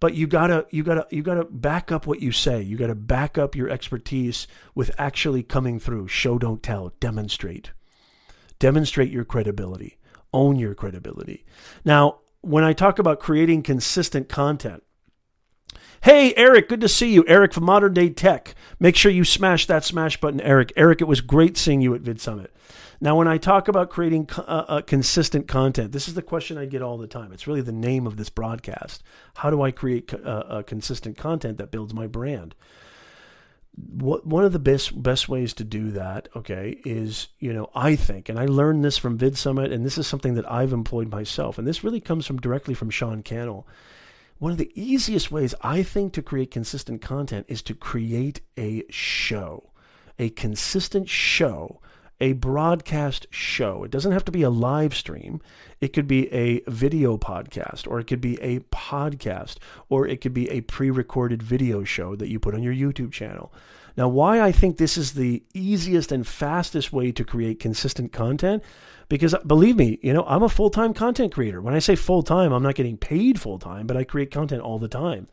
but you gotta you gotta you gotta back up what you say you gotta back up your expertise with actually coming through show don't tell demonstrate demonstrate your credibility own your credibility now when i talk about creating consistent content Hey, Eric, good to see you. Eric from Modern Day Tech. Make sure you smash that smash button, Eric. Eric, it was great seeing you at VidSummit. Now, when I talk about creating uh, uh, consistent content, this is the question I get all the time. It's really the name of this broadcast. How do I create uh, consistent content that builds my brand? What, one of the best best ways to do that, okay, is you know I think, and I learned this from Vid Summit, and this is something that I've employed myself, and this really comes from directly from Sean Cannell. One of the easiest ways I think to create consistent content is to create a show, a consistent show a broadcast show. It doesn't have to be a live stream. It could be a video podcast, or it could be a podcast, or it could be a pre recorded video show that you put on your YouTube channel. Now, why I think this is the easiest and fastest way to create consistent content, because believe me, you know, I'm a full time content creator. When I say full time, I'm not getting paid full time, but I create content all the time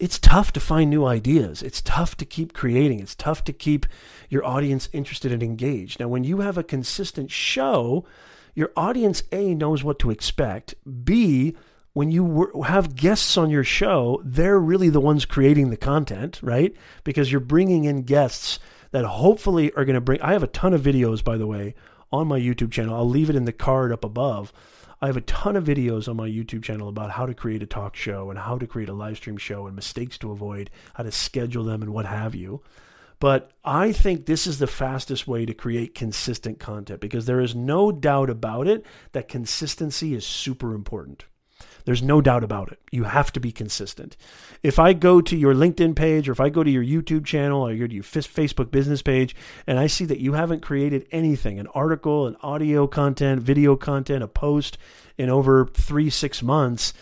it's tough to find new ideas. It's tough to keep creating. It's tough to keep your audience interested and engaged. Now, when you have a consistent show, your audience A knows what to expect. B, when you have guests on your show, they're really the ones creating the content, right? Because you're bringing in guests that hopefully are going to bring. I have a ton of videos, by the way, on my YouTube channel. I'll leave it in the card up above I have a ton of videos on my YouTube channel about how to create a talk show and how to create a live stream show and mistakes to avoid, how to schedule them and what have you. But I think this is the fastest way to create consistent content because there is no doubt about it that consistency is super important. There's no doubt about it. You have to be consistent. If I go to your LinkedIn page or if I go to your YouTube channel or your Facebook business page and I see that you haven't created anything, an article, an audio content, video content, a post in over three, six months,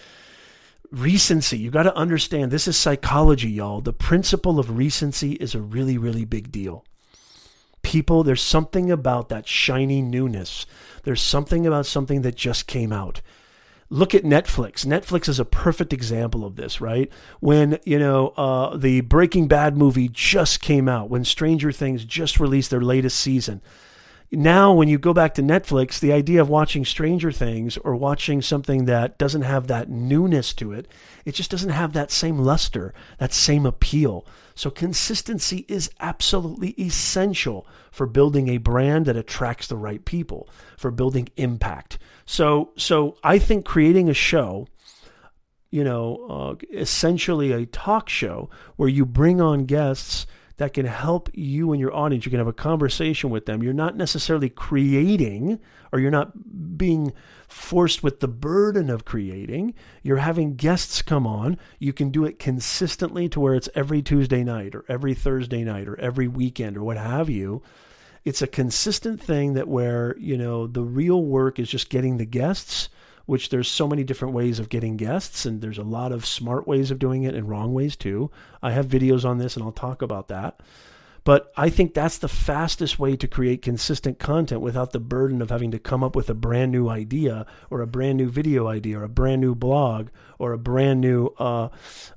recency, you got to understand this is psychology, y'all. The principle of recency is a really, really big deal people, there's something about that shiny newness. There's something about something that just came out look at Netflix. Netflix is a perfect example of this, right? When, you know, uh, the Breaking Bad movie just came out, when Stranger Things just released their latest season. Now, when you go back to Netflix, the idea of watching Stranger Things or watching something that doesn't have that newness to it, it just doesn't have that same luster, that same appeal. So, consistency is absolutely essential for building a brand that attracts the right people, for building impact. So, so I think creating a show, you know, uh, essentially a talk show where you bring on guests that can help you and your audience. You can have a conversation with them. You're not necessarily creating, or you're not being forced with the burden of creating. You're having guests come on. You can do it consistently to where it's every Tuesday night, or every Thursday night, or every weekend, or what have you it's a consistent thing that where you know the real work is just getting the guests which there's so many different ways of getting guests and there's a lot of smart ways of doing it and wrong ways too i have videos on this and i'll talk about that but i think that's the fastest way to create consistent content without the burden of having to come up with a brand new idea or a brand new video idea or a brand new blog or a brand new uh,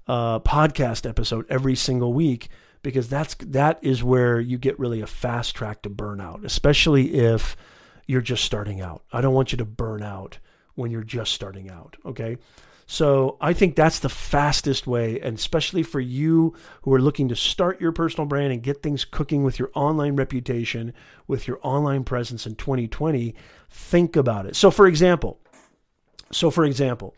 uh, podcast episode every single week because that's that is where you get really a fast track to burnout, especially if you're just starting out. I don't want you to burn out when you're just starting out, okay? So I think that's the fastest way, and especially for you who are looking to start your personal brand and get things cooking with your online reputation, with your online presence in 2020, think about it. So for example, so for example,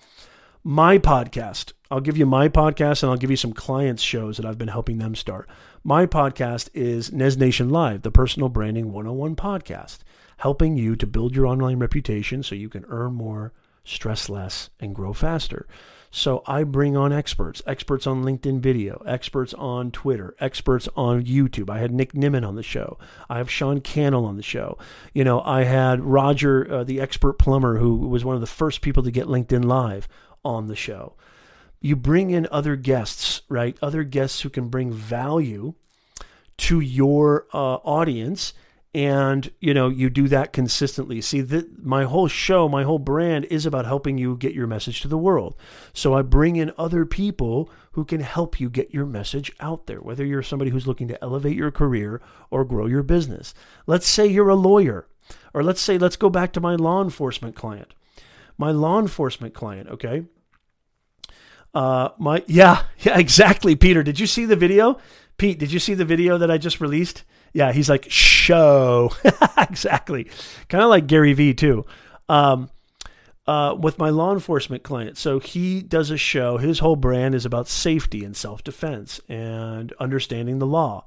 my podcast. I'll give you my podcast and I'll give you some clients' shows that I've been helping them start. My podcast is Nez Nation Live, the personal branding 101 podcast, helping you to build your online reputation so you can earn more, stress less, and grow faster. So I bring on experts, experts on LinkedIn video, experts on Twitter, experts on YouTube. I had Nick Nimmin on the show. I have Sean Cannell on the show. You know, I had Roger, uh, the expert plumber, who was one of the first people to get LinkedIn Live on the show. You bring in other guests, right? Other guests who can bring value to your uh, audience and you know you do that consistently see that my whole show my whole brand is about helping you get your message to the world so i bring in other people who can help you get your message out there whether you're somebody who's looking to elevate your career or grow your business let's say you're a lawyer or let's say let's go back to my law enforcement client my law enforcement client okay uh, my yeah, yeah, exactly. Peter, did you see the video? Pete, did you see the video that I just released? Yeah, he's like show exactly, kind of like Gary Vee too. Um, uh, with my law enforcement client, so he does a show. His whole brand is about safety and self defense and understanding the law.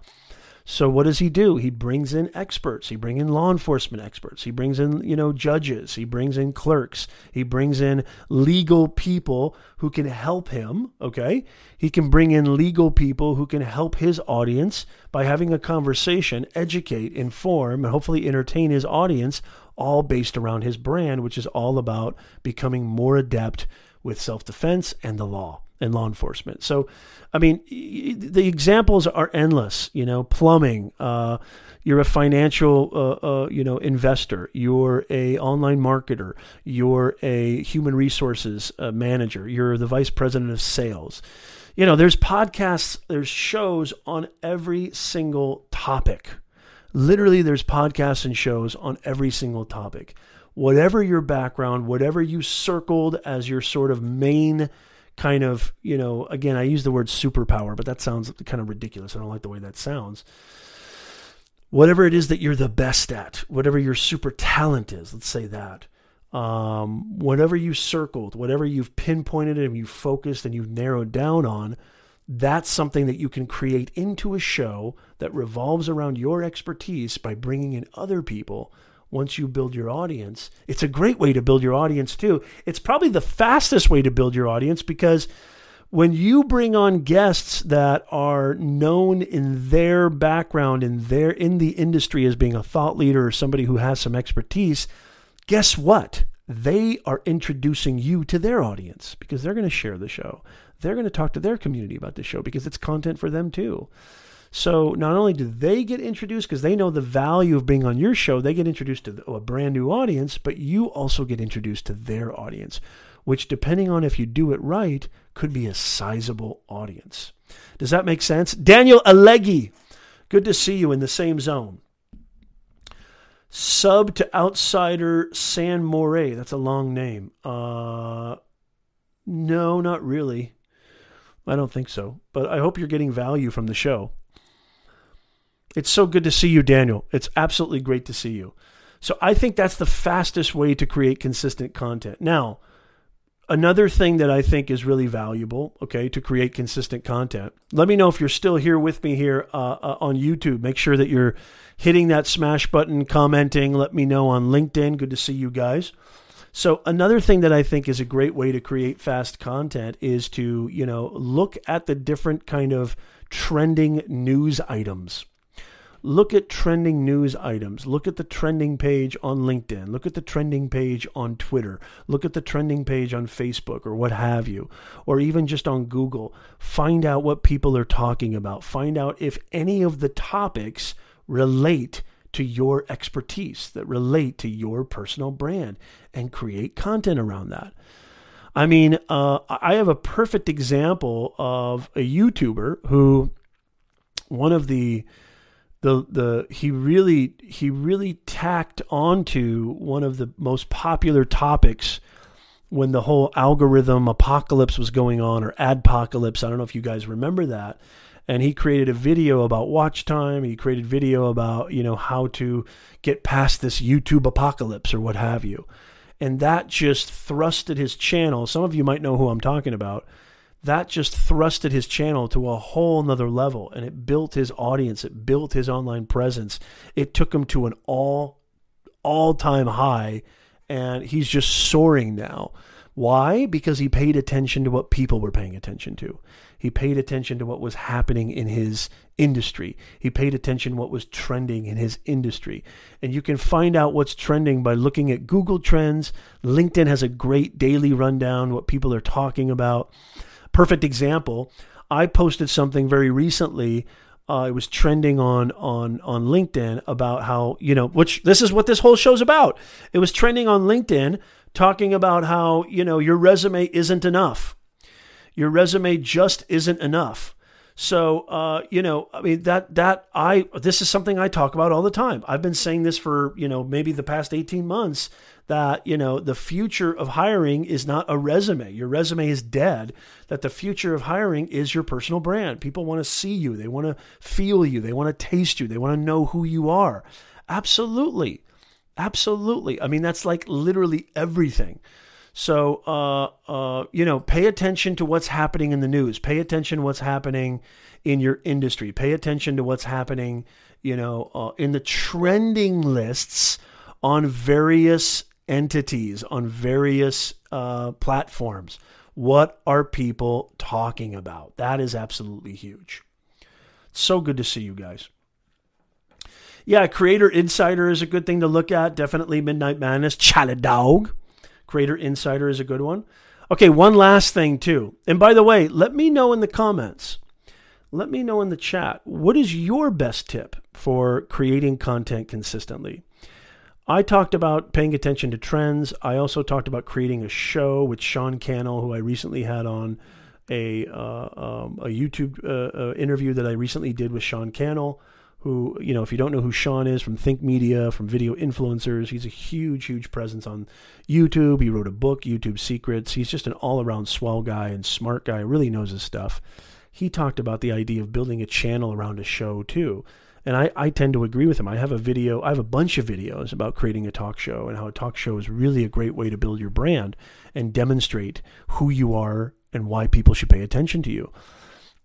So what does he do? He brings in experts. He brings in law enforcement experts. He brings in, you know, judges. He brings in clerks. He brings in legal people who can help him, okay? He can bring in legal people who can help his audience by having a conversation, educate, inform, and hopefully entertain his audience all based around his brand, which is all about becoming more adept with self-defense and the law and law enforcement. So, I mean, the examples are endless. You know, plumbing. Uh, you're a financial, uh, uh, you know, investor. You're a online marketer. You're a human resources uh, manager. You're the vice president of sales. You know, there's podcasts, there's shows on every single topic. Literally, there's podcasts and shows on every single topic. Whatever your background, whatever you circled as your sort of main kind of, you know, again, I use the word superpower, but that sounds kind of ridiculous. I don't like the way that sounds. Whatever it is that you're the best at, whatever your super talent is, let's say that. Um, whatever you circled, whatever you've pinpointed and you've focused and you've narrowed down on, that's something that you can create into a show that revolves around your expertise by bringing in other people once you build your audience. It's a great way to build your audience too. It's probably the fastest way to build your audience because when you bring on guests that are known in their background in their in the industry as being a thought leader or somebody who has some expertise, guess what? They are introducing you to their audience because they're going to share the show they're going to talk to their community about the show because it's content for them too. So not only do they get introduced because they know the value of being on your show, they get introduced to a brand new audience, but you also get introduced to their audience, which depending on if you do it right, could be a sizable audience. Does that make sense? Daniel Alegi, good to see you in the same zone. Sub to outsider San Moray. That's a long name. Uh, no, not really. I don't think so, but I hope you're getting value from the show. It's so good to see you, Daniel. It's absolutely great to see you. So I think that's the fastest way to create consistent content. Now, another thing that I think is really valuable, okay, to create consistent content. Let me know if you're still here with me here uh, uh, on YouTube. Make sure that you're hitting that smash button, commenting. Let me know on LinkedIn. Good to see you guys. So another thing that I think is a great way to create fast content is to, you know, look at the different kind of trending news items. Look at trending news items. Look at the trending page on LinkedIn. Look at the trending page on Twitter. Look at the trending page on Facebook or what have you, or even just on Google. Find out what people are talking about. Find out if any of the topics relate to your expertise, that relate to your personal brand, and create content around that. I mean, uh, I have a perfect example of a YouTuber who, one of the, the the he really he really tacked onto one of the most popular topics when the whole algorithm apocalypse was going on or adpocalypse. I don't know if you guys remember that and he created a video about watch time. He created video about, you know, how to get past this YouTube apocalypse or what have you. And that just thrusted his channel. Some of you might know who I'm talking about. That just thrusted his channel to a whole nother level and it built his audience. It built his online presence. It took him to an all all time high and he's just soaring now. Why? Because he paid attention to what people were paying attention to. He paid attention to what was happening in his industry. He paid attention to what was trending in his industry. And you can find out what's trending by looking at Google Trends. LinkedIn has a great daily rundown, what people are talking about. Perfect example. I posted something very recently uh, it was trending on on on LinkedIn about how you know which this is what this whole show's about. It was trending on LinkedIn talking about how you know your resume isn't enough. Your resume just isn't enough. So, uh, you know, I mean that that I this is something I talk about all the time. I've been saying this for you know maybe the past eighteen months that you know the future of hiring is not a resume. Your resume is dead. That the future of hiring is your personal brand. People want to see you. They want to feel you. They want to taste you. They want to know who you are. Absolutely, absolutely. I mean that's like literally everything. So, uh, uh, you know, pay attention to what's happening in the news. Pay attention to what's happening in your industry. Pay attention to what's happening, you know, uh, in the trending lists on various entities, on various uh, platforms. What are people talking about? That is absolutely huge. So good to see you guys. Yeah, Creator Insider is a good thing to look at. Definitely Midnight Madness, Chaladog. Creator Insider is a good one. Okay, one last thing too. And by the way, let me know in the comments. Let me know in the chat. What is your best tip for creating content consistently? I talked about paying attention to trends. I also talked about creating a show with Sean Cannell, who I recently had on a uh, um, a YouTube uh, uh, interview that I recently did with Sean Cannell who, you know, if you don't know who Sean is from Think Media, from Video Influencers, he's a huge, huge presence on YouTube. He wrote a book, YouTube Secrets. He's just an all around swell guy and smart guy, really knows his stuff. He talked about the idea of building a channel around a show too. And I, I tend to agree with him. I have a video, I have a bunch of videos about creating a talk show and how a talk show is really a great way to build your brand and demonstrate who you are and why people should pay attention to you.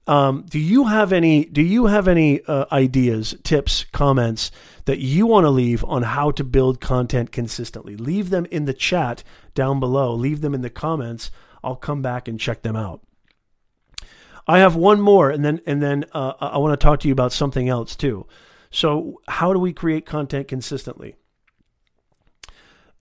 Um, do you have any? Do you have any uh, ideas, tips, comments that you want to leave on how to build content consistently? Leave them in the chat down below. Leave them in the comments. I'll come back and check them out. I have one more, and then and then uh, I want to talk to you about something else too. So, how do we create content consistently?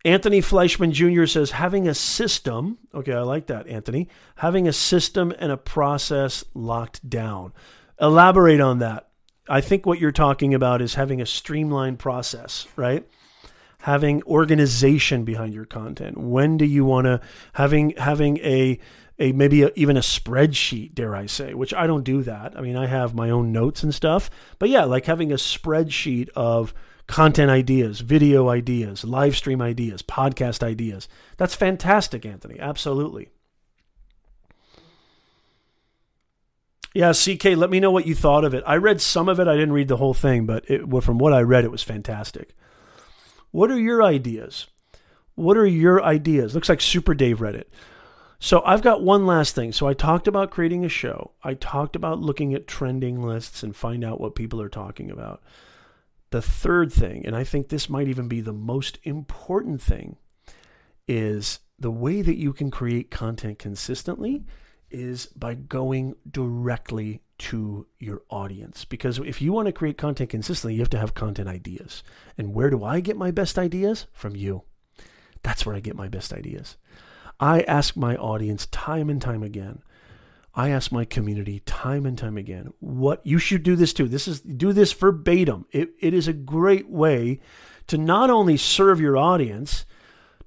Anthony Fleischman Jr. says having a system, okay, I like that, Anthony, having a system and a process locked down. Elaborate on that. I think what you're talking about is having a streamlined process, right? Having organization behind your content. When do you want to having having a a maybe a, even a spreadsheet, dare I say, which I don't do that. I mean, I have my own notes and stuff, but yeah, like having a spreadsheet of content ideas, video ideas, live stream ideas, podcast ideas. That's fantastic, Anthony. Absolutely. Yeah, CK, let me know what you thought of it. I read some of it. I didn't read the whole thing, but it, from what I read, it was fantastic. What are your ideas? What are your ideas? Looks like Super Dave read it. So I've got one last thing. So I talked about creating a show. I talked about looking at trending lists and find out what people are talking about. The third thing, and I think this might even be the most important thing, is the way that you can create content consistently is by going directly to your audience. Because if you want to create content consistently, you have to have content ideas. And where do I get my best ideas? From you. That's where I get my best ideas. I ask my audience time and time again I ask my community time and time again, what you should do this too. This is do this verbatim. It, it is a great way to not only serve your audience,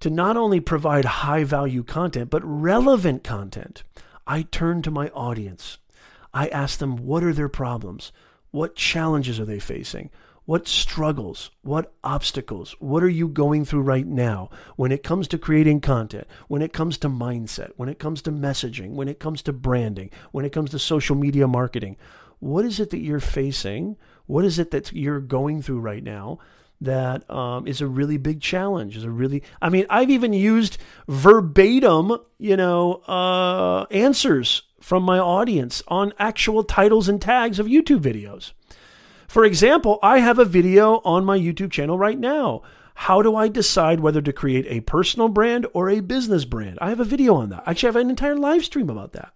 to not only provide high value content, but relevant content. I turn to my audience. I ask them, what are their problems? What challenges are they facing? What struggles, what obstacles, what are you going through right now when it comes to creating content, when it comes to mindset, when it comes to messaging, when it comes to branding, when it comes to social media marketing? What is it that you're facing? What is it that you're going through right now that um, is a really big challenge? Is a really, I mean, I've even used verbatim, you know, uh, answers from my audience on actual titles and tags of YouTube videos. For example, I have a video on my YouTube channel right now. How do I decide whether to create a personal brand or a business brand? I have a video on that. Actually, I have an entire live stream about that.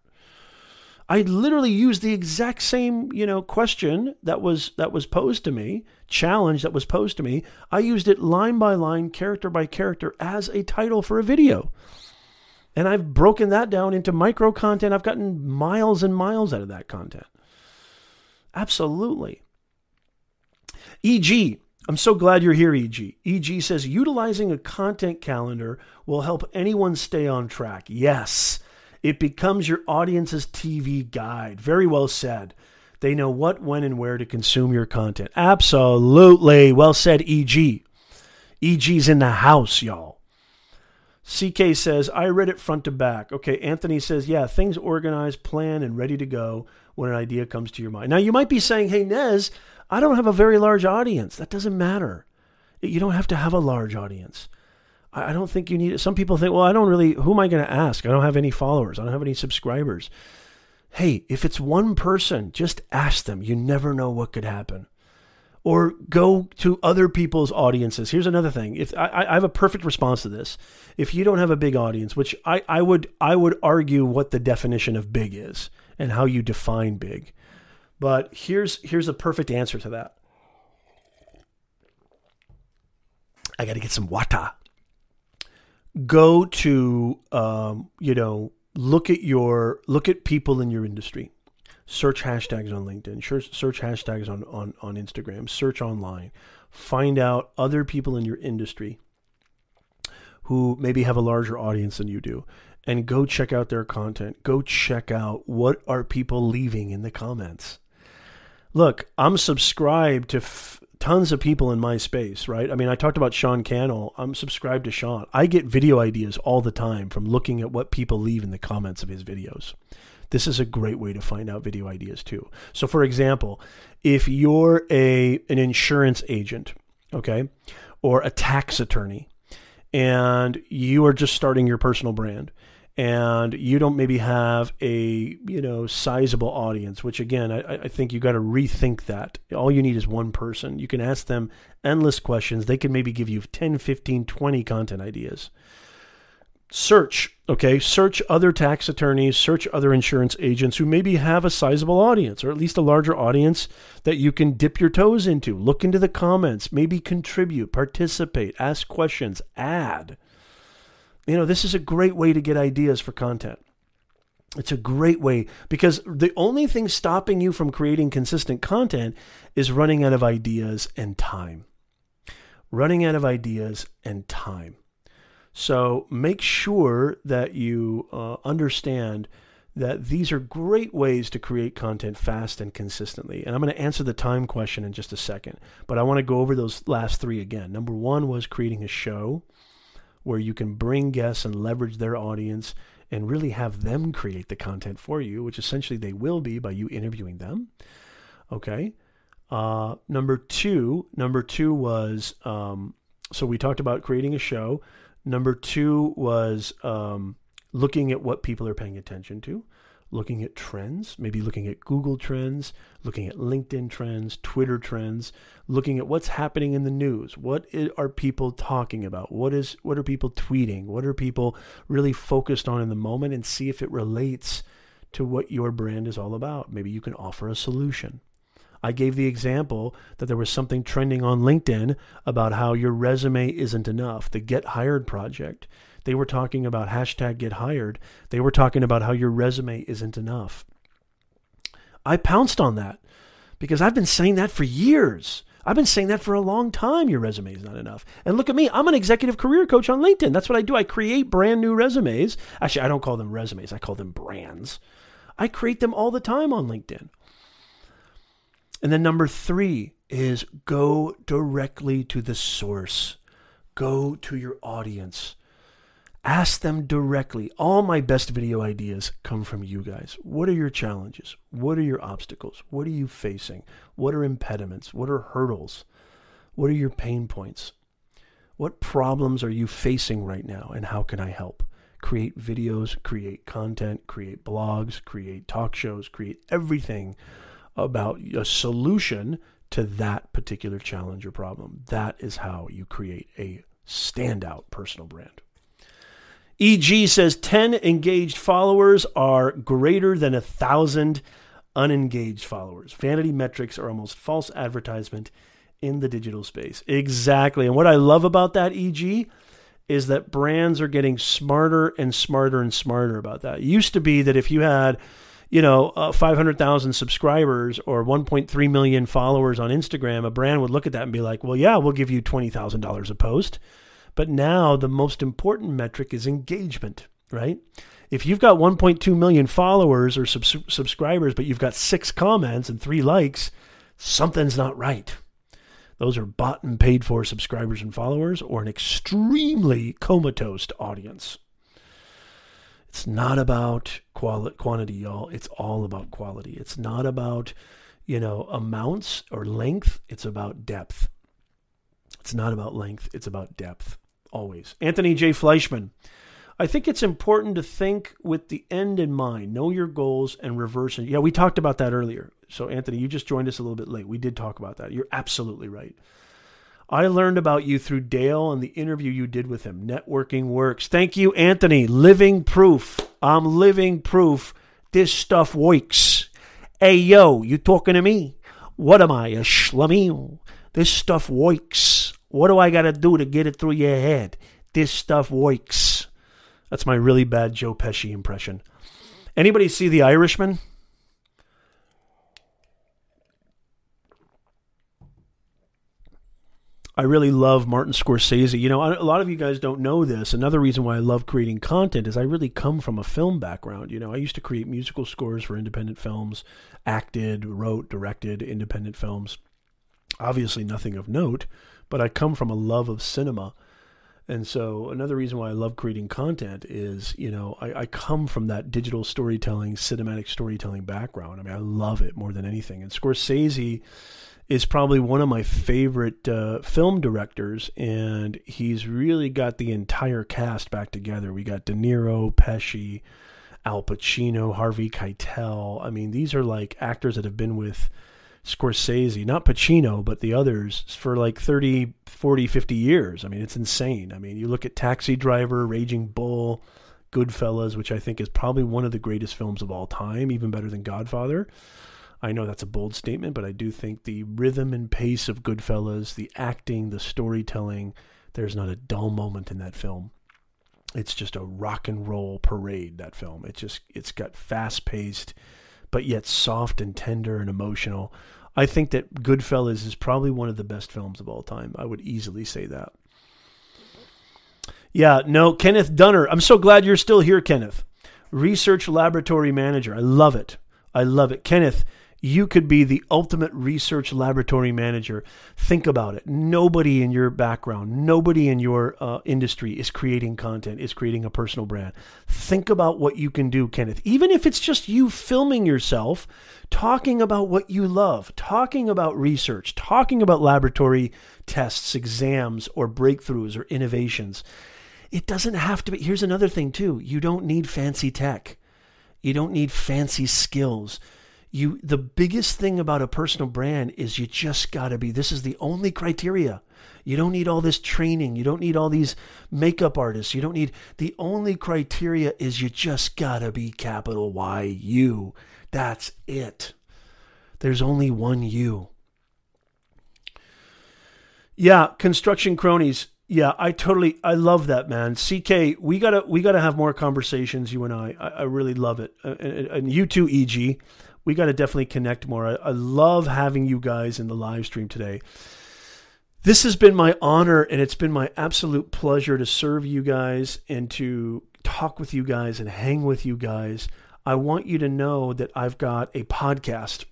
I literally used the exact same, you know, question that was that was posed to me, challenge that was posed to me. I used it line by line, character by character as a title for a video. And I've broken that down into micro content. I've gotten miles and miles out of that content. Absolutely. EG, I'm so glad you're here, EG. EG says utilizing a content calendar will help anyone stay on track. Yes, it becomes your audience's TV guide. Very well said. They know what, when, and where to consume your content. Absolutely. Well said, EG. EG's in the house, y'all. CK says, I read it front to back. Okay, Anthony says, yeah, things organized, planned, and ready to go when an idea comes to your mind. Now, you might be saying, hey, Nez, I don't have a very large audience. That doesn't matter. You don't have to have a large audience. I don't think you need it. Some people think, well, I don't really, who am I going to ask? I don't have any followers. I don't have any subscribers. Hey, if it's one person, just ask them. You never know what could happen. Or go to other people's audiences. Here's another thing. If I, I have a perfect response to this. If you don't have a big audience, which I, I would I would argue what the definition of big is and how you define big. But here's here's a perfect answer to that. I got to get some water. Go to um, you know look at your look at people in your industry. Search hashtags on LinkedIn. Search, search hashtags on, on on Instagram. Search online. Find out other people in your industry who maybe have a larger audience than you do and go check out their content. Go check out what are people leaving in the comments look, I'm subscribed to f- tons of people in my space, right? I mean, I talked about Sean Cannell. I'm subscribed to Sean. I get video ideas all the time from looking at what people leave in the comments of his videos. This is a great way to find out video ideas too. So for example, if you're a an insurance agent, okay, or a tax attorney and you are just starting your personal brand and you don't maybe have a you know sizable audience which again i, I think you got to rethink that. All you need is one person. You can ask them endless questions. They can maybe give you 10 15 20 content ideas. Search okay? Search other tax attorneys search other insurance agents who maybe have a sizable audience or at least a larger audience that you can dip your toes into. Look into the comments. Maybe contribute participate ask questions add you know, this is a great way to get ideas for content. It's a great way because the only thing stopping you from creating consistent content is running out of ideas and time. Running out of ideas and time. So make sure that you uh, understand that these are great ways to create content fast and consistently. And I'm going to answer the time question in just a second, but I want to go over those last three again. Number one was creating a show where you can bring guests and leverage their audience and really have them create the content for you, which essentially they will be by you interviewing them. Okay. Uh, number two, number two was um, so we talked about creating a show. Number two was um, looking at what people are paying attention to looking at trends, maybe looking at Google trends, looking at LinkedIn trends, Twitter trends, looking at what's happening in the news. What are people talking about? What is what are people tweeting? What are people really focused on in the moment and see if it relates to what your brand is all about. Maybe you can offer a solution. I gave the example that there was something trending on LinkedIn about how your resume isn't enough, the Get Hired project. They were talking about hashtag get hired. They were talking about how your resume isn't enough. I pounced on that because I've been saying that for years. I've been saying that for a long time. Your resume is not enough. And look at me. I'm an executive career coach on LinkedIn. That's what I do. I create brand new resumes. Actually, I don't call them resumes, I call them brands. I create them all the time on LinkedIn. And then number three is go directly to the source, go to your audience. Ask them directly. All my best video ideas come from you guys. What are your challenges? What are your obstacles? What are you facing? What are impediments? What are hurdles? What are your pain points? What problems are you facing right now and how can I help? Create videos, create content, create blogs, create talk shows, create everything about a solution to that particular challenge or problem. That is how you create a standout personal brand. EG says 10 engaged followers are greater than a thousand unengaged followers. Vanity metrics are almost false advertisement in the digital space. Exactly. And what I love about that, EG, is that brands are getting smarter and smarter and smarter about that. It used to be that if you had, you know, uh, 500,000 subscribers or 1.3 million followers on Instagram, a brand would look at that and be like, well, yeah, we'll give you $20,000 a post. But now the most important metric is engagement, right? If you've got 1.2 million followers or sub- subscribers, but you've got six comments and three likes, something's not right. Those are bought and paid for subscribers and followers or an extremely comatose audience. It's not about quali- quantity, y'all. It's all about quality. It's not about, you know, amounts or length. It's about depth. It's not about length. It's about depth always. Anthony J. Fleischman. I think it's important to think with the end in mind. Know your goals and reverse it. Yeah, we talked about that earlier. So, Anthony, you just joined us a little bit late. We did talk about that. You're absolutely right. I learned about you through Dale and the interview you did with him. Networking works. Thank you, Anthony. Living proof. I'm living proof. This stuff works. Hey, yo, you talking to me? What am I, a schlummy? This stuff works. What do I got to do to get it through your head? This stuff works. That's my really bad Joe Pesci impression. Anybody see The Irishman? I really love Martin Scorsese. You know, a lot of you guys don't know this. Another reason why I love creating content is I really come from a film background. You know, I used to create musical scores for independent films, acted, wrote, directed independent films. Obviously, nothing of note, but I come from a love of cinema. And so another reason why I love creating content is, you know, I, I, come from that digital storytelling, cinematic storytelling background. I mean, I love it more than anything. And Scorsese is probably one of my favorite uh, film directors, and he's really got the entire cast back together. We got De Niro, Pesci, Al Pacino, Harvey Keitel. I mean, these are like actors that have been with Scorsese, not Pacino, but the others for like 30, 40, 50 years. I mean, it's insane. I mean, you look at Taxi Driver, Raging Bull, Goodfellas, which I think is probably one of the greatest films of all time, even better than Godfather. I know that's a bold statement, but I do think the rhythm and pace of Goodfellas, the acting, the storytelling, there's not a dull moment in that film. It's just a rock and roll parade, that film. It just it's got fast paced, but yet soft and tender and emotional. I think that Goodfellas is probably one of the best films of all time. I would easily say that. Yeah, no, Kenneth Dunner. I'm so glad you're still here, Kenneth. Research laboratory manager. I love it. I love it. Kenneth, you could be the ultimate research laboratory manager. Think about it. Nobody in your background, nobody in your uh, industry is creating content, is creating a personal brand. Think about what you can do, Kenneth. Even if it's just you filming yourself, talking about what you love, talking about research, talking about laboratory tests, exams, or breakthroughs or innovations. It doesn't have to be. Here's another thing, too. You don't need fancy tech. You don't need fancy skills you the biggest thing about a personal brand is you just got to be this is the only criteria. You don't need all this training. You don't need all these makeup artists. You don't need the only criteria is you just got to be capital y you. That's it. There's only one you. Yeah construction cronies. Yeah, I totally I love that man. CK, we gotta we gotta have more conversations, you and I. I, I really love it, uh, and, and you too, EG we got to definitely connect more. I, I love having you guys in the live stream today. This has been my honor and it's been my absolute pleasure to serve you guys and to talk with you guys and hang with you guys. I want you to know that I've got a podcast,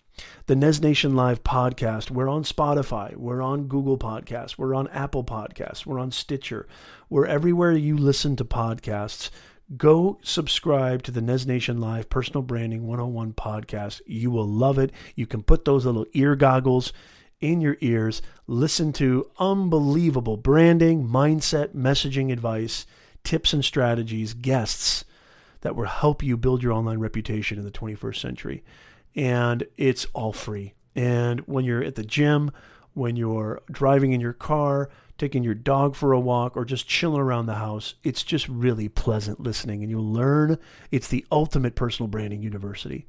the NezNation Live podcast. We're on Spotify, we're on Google Podcasts, we're on Apple Podcasts, we're on Stitcher. We're everywhere you listen to podcasts go subscribe to the NezNation Live Personal Branding 101 podcast. You will love it. You can put those little ear goggles in your ears, listen to unbelievable branding, mindset, messaging advice, tips and strategies, guests that will help you build your online reputation in the 21st century. And it's all free. And when you're at the gym, when you're driving in your car, taking your dog for a walk, or just chilling around the house. It's just really pleasant listening, and you'll learn. It's the ultimate personal branding university.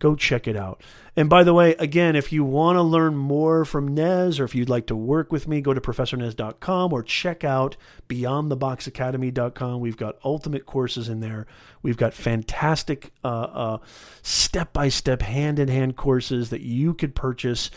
Go check it out. And by the way, again, if you want to learn more from Nez or if you'd like to work with me, go to professornez.com or check out beyondtheboxacademy.com. We've got ultimate courses in there. We've got fantastic uh, uh, step by step, hand in hand courses that you could purchase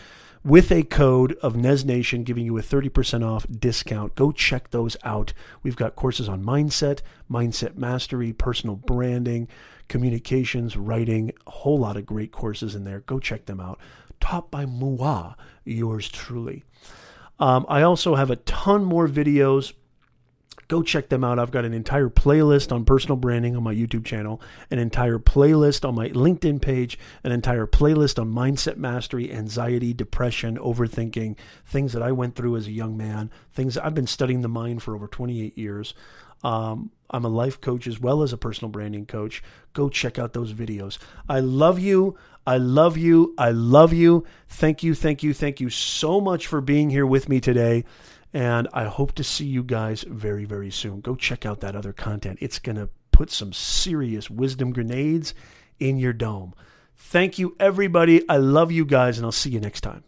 with a code of NezNation giving you a 30% off discount. Go check those out. We've got courses on mindset, mindset mastery, personal branding, communications, writing, a whole lot of great courses in there. Go check them out. Taught by Mua, yours truly. Um, I also have a ton more videos Go check them out. I've got an entire playlist on personal branding on my YouTube channel, an entire playlist on my LinkedIn page, an entire playlist on mindset mastery, anxiety, depression, overthinking, things that I went through as a young man, things I've been studying the mind for over 28 years. Um, I'm a life coach as well as a personal branding coach. Go check out those videos. I love you. I love you. I love you. Thank you. Thank you. Thank you so much for being here with me today. And I hope to see you guys very, very soon. Go check out that other content. It's going to put some serious wisdom grenades in your dome. Thank you, everybody. I love you guys, and I'll see you next time.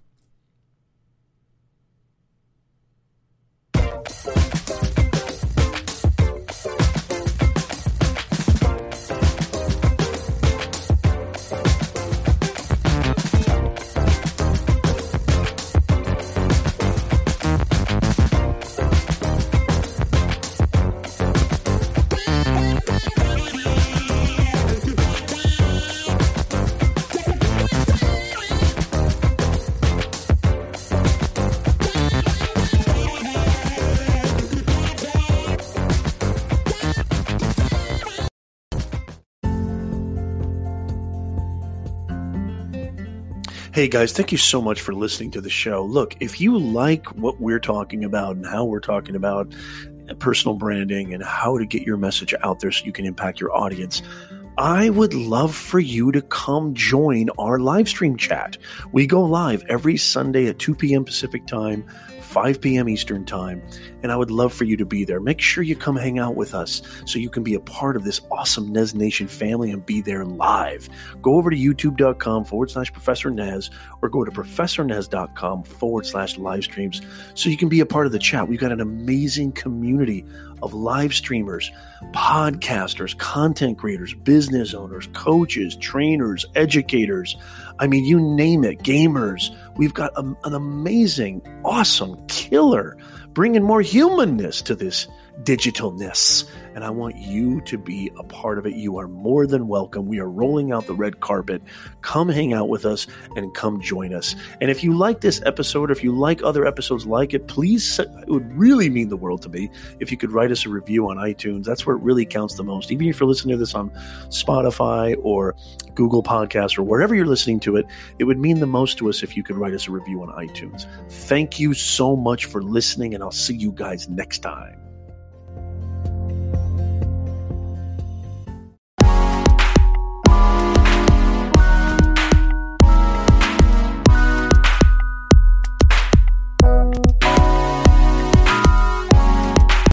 Hey guys, thank you so much for listening to the show. Look, if you like what we're talking about and how we're talking about personal branding and how to get your message out there so you can impact your audience, I would love for you to come join our live stream chat. We go live every Sunday at 2 p.m. Pacific time 5 p.m. Eastern Time, and I would love for you to be there. Make sure you come hang out with us so you can be a part of this awesome NezNation family and be there live. Go over to youtube.com forward slash Professor Nez or go to professornez.com forward slash live streams so you can be a part of the chat. We've got an amazing community of live streamers, podcasters, content creators, business owners, coaches, trainers, educators. I mean, you name it, gamers. We've got a, an amazing, awesome, killer, bringing more humanness to this digitalness. And I want you to be a part of it. You are more than welcome. We are rolling out the red carpet. Come hang out with us and come join us. And if you like this episode, or if you like other episodes like it, please, it would really mean the world to me if you could write us a review on iTunes. That's where it really counts the most. Even if you're listening to this on Spotify or Google Podcasts or wherever you're listening to it, it would mean the most to us if you could write us a review on iTunes. Thank you so much for listening, and I'll see you guys next time.